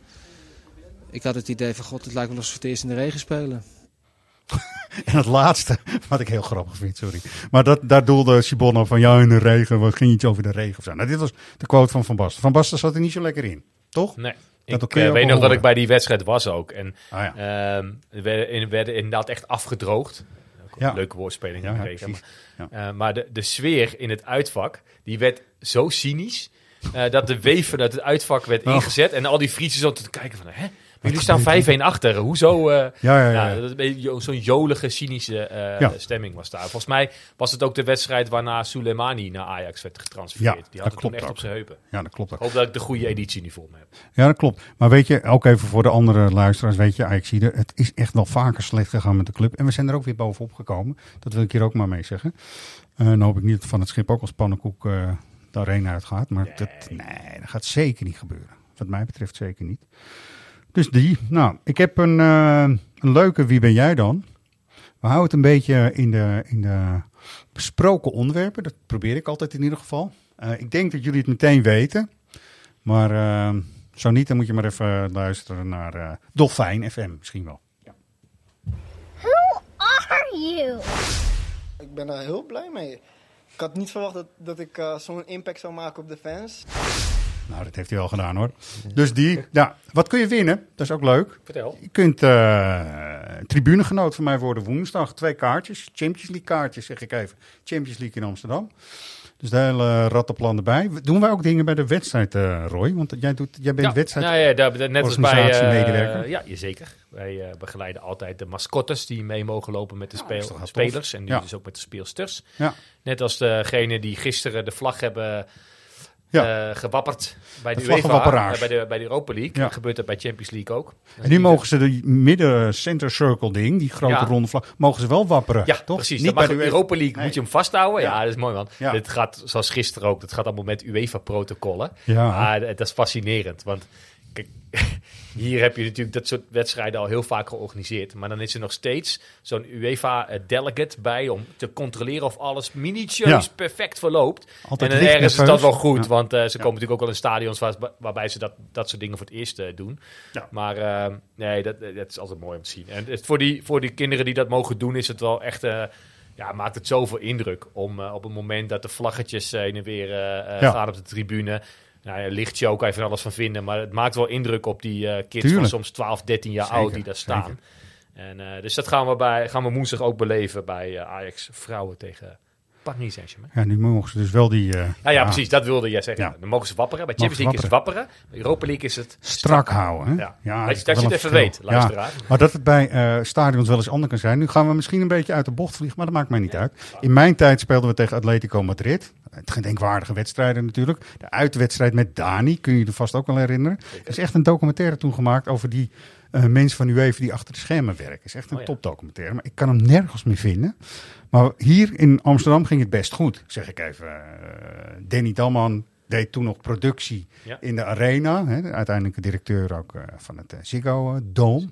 Ik had het idee van, god, het lijkt wel alsof we het eerst in de regen spelen. En het laatste, wat ik heel grappig vind, sorry. Maar dat, daar doelde Sibon op van, ja, in de regen, wat ging iets over de regen of zo. Nou, dit was de quote van Van Basten. Van Basten zat er niet zo lekker in, toch? Nee. Dat ik eh, weet nog dat ik bij die wedstrijd was ook. En Ah, ja. ehm, we werden, in- werden inderdaad echt afgedroogd. Ja. Leuke woordspeling. Ja. Maar, eh, maar de, de sweer in het uitvak, die werd zo cynisch... eh, dat de weven uit het uitvak werd Oh. ingezet. En al die Friesen zo te kijken van... Hè? Jullie staan 5-1 achter. Hoezo? eh, Ja, ja, ja. nou, Zo'n jolige, cynische eh, Ja. stemming was daar. Volgens mij was het ook de wedstrijd waarna Soleimani naar Ajax werd getransfereerd. Ja, die dat had het toen echt ook. op zijn heupen. Ja, dat klopt ook. Ik hoop dat ik de goede editie nu voor me heb. Ja, dat klopt. Maar weet je, ook even voor de andere luisteraars, weet je, Ajaxide, het is echt wel vaker slecht gegaan met de club. En we zijn er ook weer bovenop gekomen. Dat wil ik hier ook maar mee zeggen. Eh dan hoop ik niet dat van het schip ook als pannenkoek eh de arena uitgaat. Maar dat, nee, dat gaat zeker niet gebeuren. Wat mij betreft zeker niet. Dus die. Nou, ik heb een, eh, een leuke Wie ben jij dan? We houden het een beetje in de, in de besproken onderwerpen. Dat probeer ik altijd in ieder geval. Eh, ik denk dat jullie het meteen weten. Maar eh, zo niet, dan moet je maar even luisteren naar eh Dolfijn FM misschien wel. Who are you? Ik ben daar heel blij mee. Ik had niet verwacht dat, dat ik eh, zo'n impact zou maken op de fans. Nou, dat heeft hij wel gedaan hoor. Dus die, ja, wat kun je winnen? Dat is ook leuk. Vertel. Je kunt eh tribunegenoot van mij worden woensdag. Twee kaartjes, Champions League kaartjes zeg ik even. Champions League in Amsterdam. Dus de hele rattenplan erbij. Doen wij ook dingen bij de wedstrijd, eh, Roy? Want jij, doet, jij bent ja, wedstrijd nou ja, daar- net als bij... organisatiemedewerker. eh ja, zeker. Wij begeleiden altijd de mascottes die mee mogen lopen met de speel- spelers. tof. En nu Ja. dus ook met de speelsters. Ja. Net als degene die gisteren de vlag hebben Ja. eh, gewapperd bij de, UEFA, eh, bij, de, bij de Europa League. Ja. Gebeurt dat bij Champions League ook. En nu mogen ze de midden center circle ding, die grote Ja. ronde vlag, mogen ze wel wapperen. Ja, toch? precies. Niet bij de Europa League moet je hem vasthouden. Ja, dat is mooi man. Dit gaat zoals gisteren ook. Dat gaat allemaal met UEFA-protocollen. Ja. Maar dat is fascinerend. Want kijk, hier heb je natuurlijk dat soort wedstrijden al heel vaak georganiseerd. Maar dan is er nog steeds zo'n UEFA-delegate bij om te controleren of alles minutieus Ja. perfect verloopt. Altijd en dan ergens is dat wel goed, Ja. want eh, ze Ja. komen natuurlijk ook wel in stadions waar, waarbij ze dat, dat soort dingen voor het eerst eh, doen. Maar eh, nee, dat, dat is altijd mooi om te zien. En het, voor, die, voor die kinderen die dat mogen doen, is het wel echt. eh, ja, maakt het zoveel indruk om eh, op het moment dat de vlaggetjes eh, heen en weer eh, eh, Ja. gaan op de tribune. Nou ja, lichtshow kan je van alles van vinden, maar het maakt wel indruk op die eh, kids Tuurlijk. van soms 12, 13 jaar Zeker, oud die daar staan. zeker. En, eh, dus dat gaan we, bij, gaan we woensdag ook beleven bij eh, Ajax vrouwen tegen Paris Saint-Germain. Ja, nu mogen ze dus wel die... eh, Nou ja, precies, dat wilde jij zeggen. Ja. Dan mogen ze wapperen. Bij Champions League is het wapperen. Bij Europa League is het strak houden. Hè? Ja. dat Dat je- dat het even weet, luisteraar. Ja, maar dat het bij stadions wel eens anders kan zijn. Nu gaan we misschien een beetje uit de bocht vliegen, maar dat maakt mij niet uit. In mijn tijd speelden we tegen Atletico Madrid. Het gedenkwaardige wedstrijden natuurlijk. De uitwedstrijd met Dani, kun je je er vast ook wel herinneren. Er is echt een documentaire toen gemaakt over die eh, mensen van UEFA die achter de schermen werken. Is echt een Oh ja. topdocumentaire, maar ik kan hem nergens meer vinden. Maar hier in Amsterdam ging het best goed, zeg ik even. Eh, Danny Dalman deed toen nog productie Ja. in de Arena. Hè, de directeur ook eh, van het Ziggo Dome.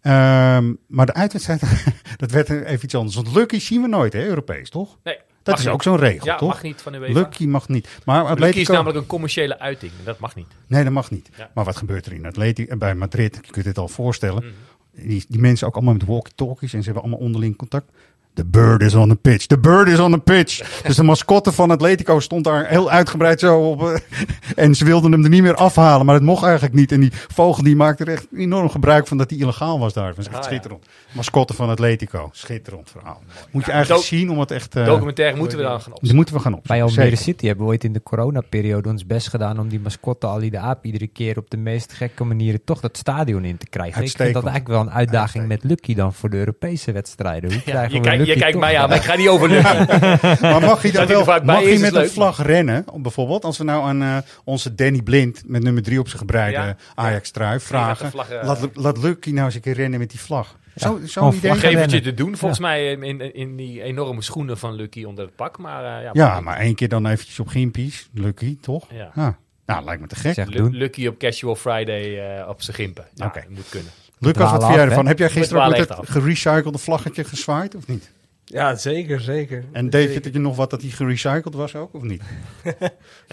Ehm, maar de uitwedstrijd, dat werd even iets anders. Want Lucky zien we nooit, hè, Europees, toch? Nee, Dat is niet. ook zo'n regel, Ja, toch? mag niet van de UEFA. Lucky mag niet. Maar Lucky Atletico... is namelijk een commerciële uiting. Dat mag niet. Nee, dat mag niet. Ja. Maar wat gebeurt er in Atletico, bij Madrid? Je kunt het al voorstellen. Mhm. Die, die mensen ook allemaal met walkie-talkies en ze hebben allemaal onderling contact. The bird is on the pitch. The bird is on the pitch. dus de mascotte van Atletico stond daar heel uitgebreid zo op. eh, en ze wilden hem er niet meer afhalen, maar het mocht eigenlijk niet. En die vogel die maakte er echt enorm gebruik van dat hij illegaal was daar. Dat was echt Ah, ja. schitterend. Mascotte van Atletico. Schitterend verhaal. Moet je eigenlijk zien om het echt... eh, documentaire moeten we dan gaan. Die moeten we gaan opzoeken. Bij Almere. City hebben we ooit in de coronaperiode ons best gedaan om die mascotte Ali de Aap iedere keer op de meest gekke manieren toch dat stadion in te krijgen. Ik vind dat eigenlijk wel een uitdaging met Lucky dan voor de Europese wedstrijden. Hoe krijgen we kijkt- je kijkt mij aan, maar ik ga niet over Lucky. maar mag hij dan wel vaak bij mag hij met een vlag rennen? Bijvoorbeeld, als we nou aan eh, onze Danny Blind met nummer drie op zijn gebreide Ja. Ajax-trui vragen. vlag, eh, laat, laat Lucky nou eens een keer rennen met die vlag. Zo, Ja. Zo'n Of idee. mag Geef het je te doen, volgens mij in, in, in die enorme schoenen van Lucky onder het pak. Maar, eh, ja, Ja, maar één keer dan eventjes op gimpies. Lucky, toch? Ja. Ja. Nou, lijkt me te gek. Zeg, doen. Lucky op Casual Friday eh, op zijn gimpen. Ja, Oké. moet kunnen. Lucas, wat vind jij ervan? Heb jij gisteren ook met het gerecyclede vlaggetje gezwaaid of niet? Ja, zeker, zeker. En David, had je nog wat dat hij gerecycled was ook of niet?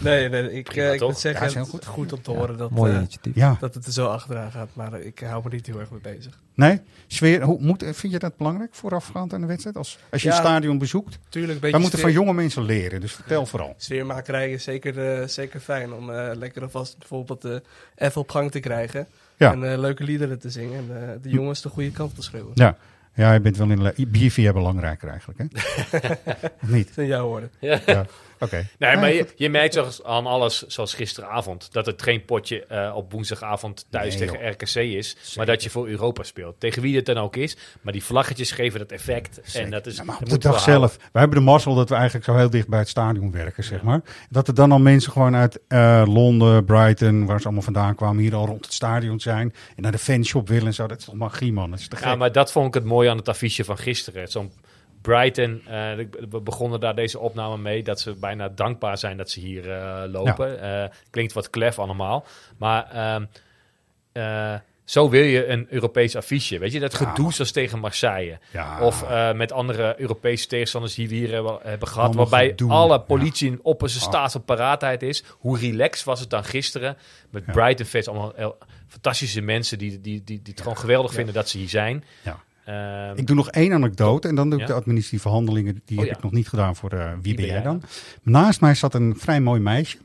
Nee, nee, ik, Prima, eh, ik moet zeggen, Ja, is het heel is goed. goed om te Ja, horen dat, mooi eh. Ja. dat het er zo achteraan gaat. Maar ik hou me niet heel erg mee bezig. Nee? Sfeer, hoe, moet, vind je dat belangrijk voorafgaand aan de wedstrijd? Als, als je Ja. een stadion bezoekt? Tuurlijk, Wij beetje moeten sfeer- van jonge mensen leren, dus vertel vooral. Sfeermakerij is zeker, eh, zeker fijn om eh, lekker alvast bijvoorbeeld de F op gang te krijgen. Ja. En eh, leuke liederen te zingen en eh, de jongens de goede kant te schreeuwen. Ja, ja je bent wel in de bier via belangrijker eigenlijk, hè? Niet? Dat zijn jouw woorden. Ja. Ja, oké. Nee, Ja, maar je, merkt zoals aan alles, zoals gisteravond, dat het geen potje eh, op woensdagavond thuis Nee, tegen joh. RKC is, maar dat je voor Europa speelt. Tegen wie het dan ook is, maar die vlaggetjes geven dat effect. En dat is, Ja, maar dat op de dag zelf, wij hebben de mazzel dat we eigenlijk zo heel dicht bij het stadion werken, zeg maar. Dat er dan al mensen gewoon uit eh, Londen, Brighton, waar ze allemaal vandaan kwamen, hier al rond het stadion zijn. En naar de fanshop willen en zo. Dat is toch magie, man. Dat is te gek. Ja, maar dat vond ik het mooie aan het affiche van gisteren. Zo'n Brighton, eh, we begonnen daar deze opname mee, dat ze bijna dankbaar zijn dat ze hier eh, lopen. Eh, klinkt wat klef allemaal. Maar ehm, eh, zo wil je een Europees affiche. Weet je, dat gedoe zoals tegen Marseille. Ja. Of met andere Europese tegenstanders die we hier hebben, gehad. Allemaal waarbij gedoe. alle politie in op zijn Ah. staat van paraatheid is. Hoe relaxed was het dan gisteren? Met. Brighton fans, allemaal fantastische mensen die, die, die, die het gewoon geweldig vinden dat ze hier zijn. Ja. Ehm, Ik doe nog één anekdote en dan doe ik Ja. de administratieve handelingen. Die Oh, heb ja. ik nog niet gedaan voor eh, wie ben jij jij dan? Naast mij zat een vrij mooi meisje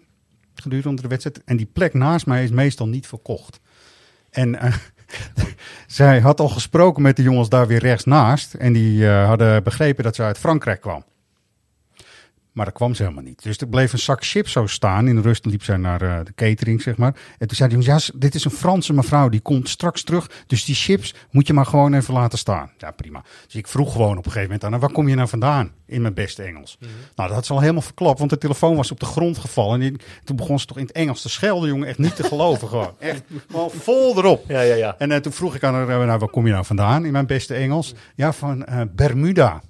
gedurende de wedstrijd. En die plek naast mij is meestal niet verkocht. En eh, zij had al gesproken met de jongens daar weer rechts naast. En die eh, hadden begrepen dat ze uit Frankrijk kwam. Maar dat kwam ze helemaal niet. Dus er bleef een zak chips zo staan. In de rust liep zij naar eh, de catering, zeg maar. En toen zei jongens, ja, dit is een Franse mevrouw. Die komt straks terug. Dus die chips moet je maar gewoon even laten staan. Ja, prima. Dus ik vroeg gewoon op een gegeven moment aan haar, waar kom je nou vandaan? In mijn beste Engels. Nou, dat had ze al helemaal verklapt. Want de telefoon was op de grond gevallen. En toen begon ze toch in het Engels te schelden, jongen. Echt niet te geloven gewoon. Echt gewoon vol erop. Ja, ja, ja. En eh, toen vroeg ik aan haar, eh, nou, waar kom je nou vandaan? In mijn beste Engels. Ja, van Bermuda.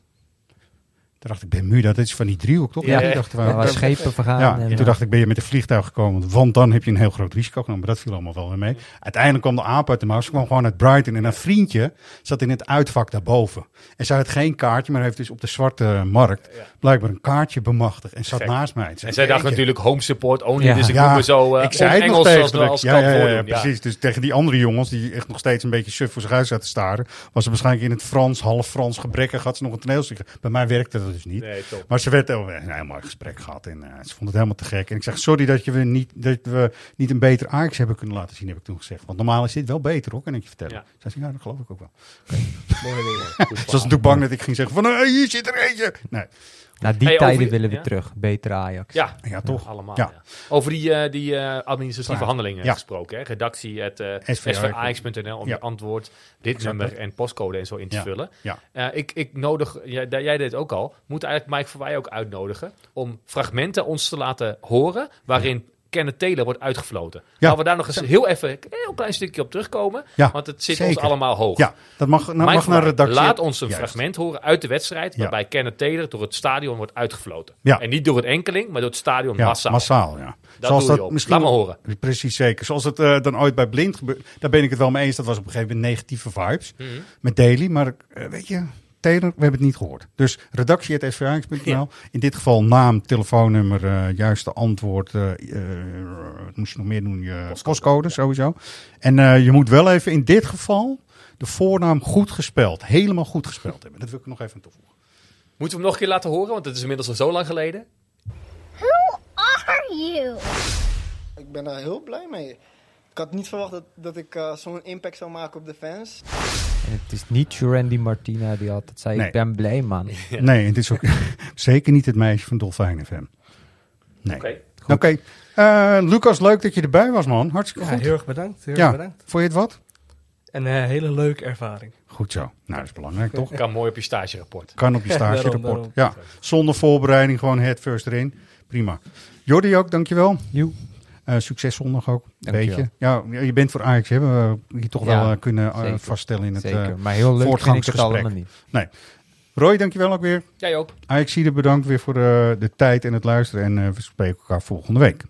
Toen dacht ik, Bermuda, dat is van die driehoek, toch? Ja, ja. dachten Waar schepen vergaan Ja, en, toen ja. dacht ik, ben je met een vliegtuig gekomen? Want dan heb je een heel groot risico genomen. Maar dat viel allemaal wel weer mee. Uiteindelijk kwam de aap uit de mouw. Ze kwam gewoon uit Brighton. En een vriendje zat in het uitvak daarboven. En zij had geen kaartje, maar heeft dus op de zwarte markt blijkbaar een kaartje bemachtigd. En zat naast mij. En zij dacht natuurlijk home support only. Ja. Dus ik Ja, moet me zo eh ik zei het nog Engels tegen als, ja, kant ja, ja, voordoen. ja, precies. Dus tegen die andere jongens, die echt nog steeds een beetje suf voor zich uit zaten te staren, was ze waarschijnlijk in het Frans, half Frans gebrekkig, had ze nog een toneelstuk. Bij mij werkte dat dus niet. Nee. Maar ze werd oh, een heel mooi gesprek gehad en eh, ze vond het helemaal te gek. En ik zeg, sorry dat, je we niet, dat we niet een beter Ajax hebben kunnen laten zien, heb ik toen gezegd. Want normaal is dit wel beter hoor, kan ik je vertellen. Ja. Zij zei, ja, dat geloof ik ook wel. Mooi. Goed Ze was natuurlijk bang dat ik ging zeggen van, eh, hier zit er eentje. Nee. Naar die Hey, tijden willen we ja? terug. Betere Ajax. Ja, Ja, toch? allemaal. Ja. ja. Over die, eh, die eh, administratieve Ja. handelingen Ja. gesproken. Hè? Redactie, het uh, SVA. svax.nl om Ja. je antwoord, dit Exact, nummer en postcode en zo in te Ja. vullen. Ja. Eh, ik, ik nodig, jij, jij deed het ook al, moet eigenlijk Mike Verwij ook uitnodigen om fragmenten ons te laten horen waarin Kenneth Taylor wordt uitgefloten. Ja. Laten we daar nog eens heel even een heel klein stukje op terugkomen, Ja, want het zit zeker. ons allemaal hoog. Ja, dat mag, nou, mag naar redactie. Laat ons een Juist. fragment horen uit de wedstrijd Ja. waarbij Kenneth Taylor door het stadion wordt uitgefloten. Ja. En niet door het enkeling, maar door het stadion Ja, massaal. massaal, ja. Dat doe je op. Laat me horen. Precies, zeker. Zoals het eh, dan ooit bij Blind gebeurde. Daar ben ik het wel mee eens. Dat was op een gegeven moment negatieve vibes. Mhm. Met Daily. Maar eh, weet je, Taylor, we hebben het niet gehoord. Dus redactie.svx.nl. Ja. In dit geval naam, telefoonnummer, eh, juiste antwoord. eh eh, wat moest je nog meer doen? Je postcode, sowieso. En eh, je moet wel even in dit geval de voornaam goed gespeld. Helemaal goed gespeld hebben. Dat wil ik nog even toevoegen. Moeten we hem nog een keer laten horen? Want het is inmiddels al zo lang geleden. Who are you? Ik ben daar heel blij mee. Ik had niet verwacht dat, dat ik eh, zo'n impact zou maken op de fans. En het is niet Randy Martina die altijd zei, Nee. ik ben blij man. Nee, het is ook zeker niet het meisje van Dolfijn FM. Nee. Oké. Oké. Eh, Lucas, leuk dat je erbij was, man. Hartstikke Ja, goed. heel erg bedankt. Heel ja. erg bedankt. Vond je het wat? Een eh, hele leuke ervaring. Goed zo. Nou, dat is belangrijk, toch? Kan mooi op je stagerapport. Kan op je daarom, stagerapport. daarom. Ja, zonder voorbereiding, gewoon head first erin. Prima. Jordi ook, dankjewel. Joe. Eh, succes zondag ook. Een beetje. Ja, je bent voor Ajax, hebben we hier toch Ja, wel eh, kunnen eh, zeker. vaststellen in het Zeker. eh, Maar heel leuk vind ik het voortgangsgesprek. allemaal niet. Nee. Roy, dankjewel ook weer. Jij ook. Ajax bedankt weer voor de, de tijd en het luisteren. En eh, we spreken elkaar volgende week.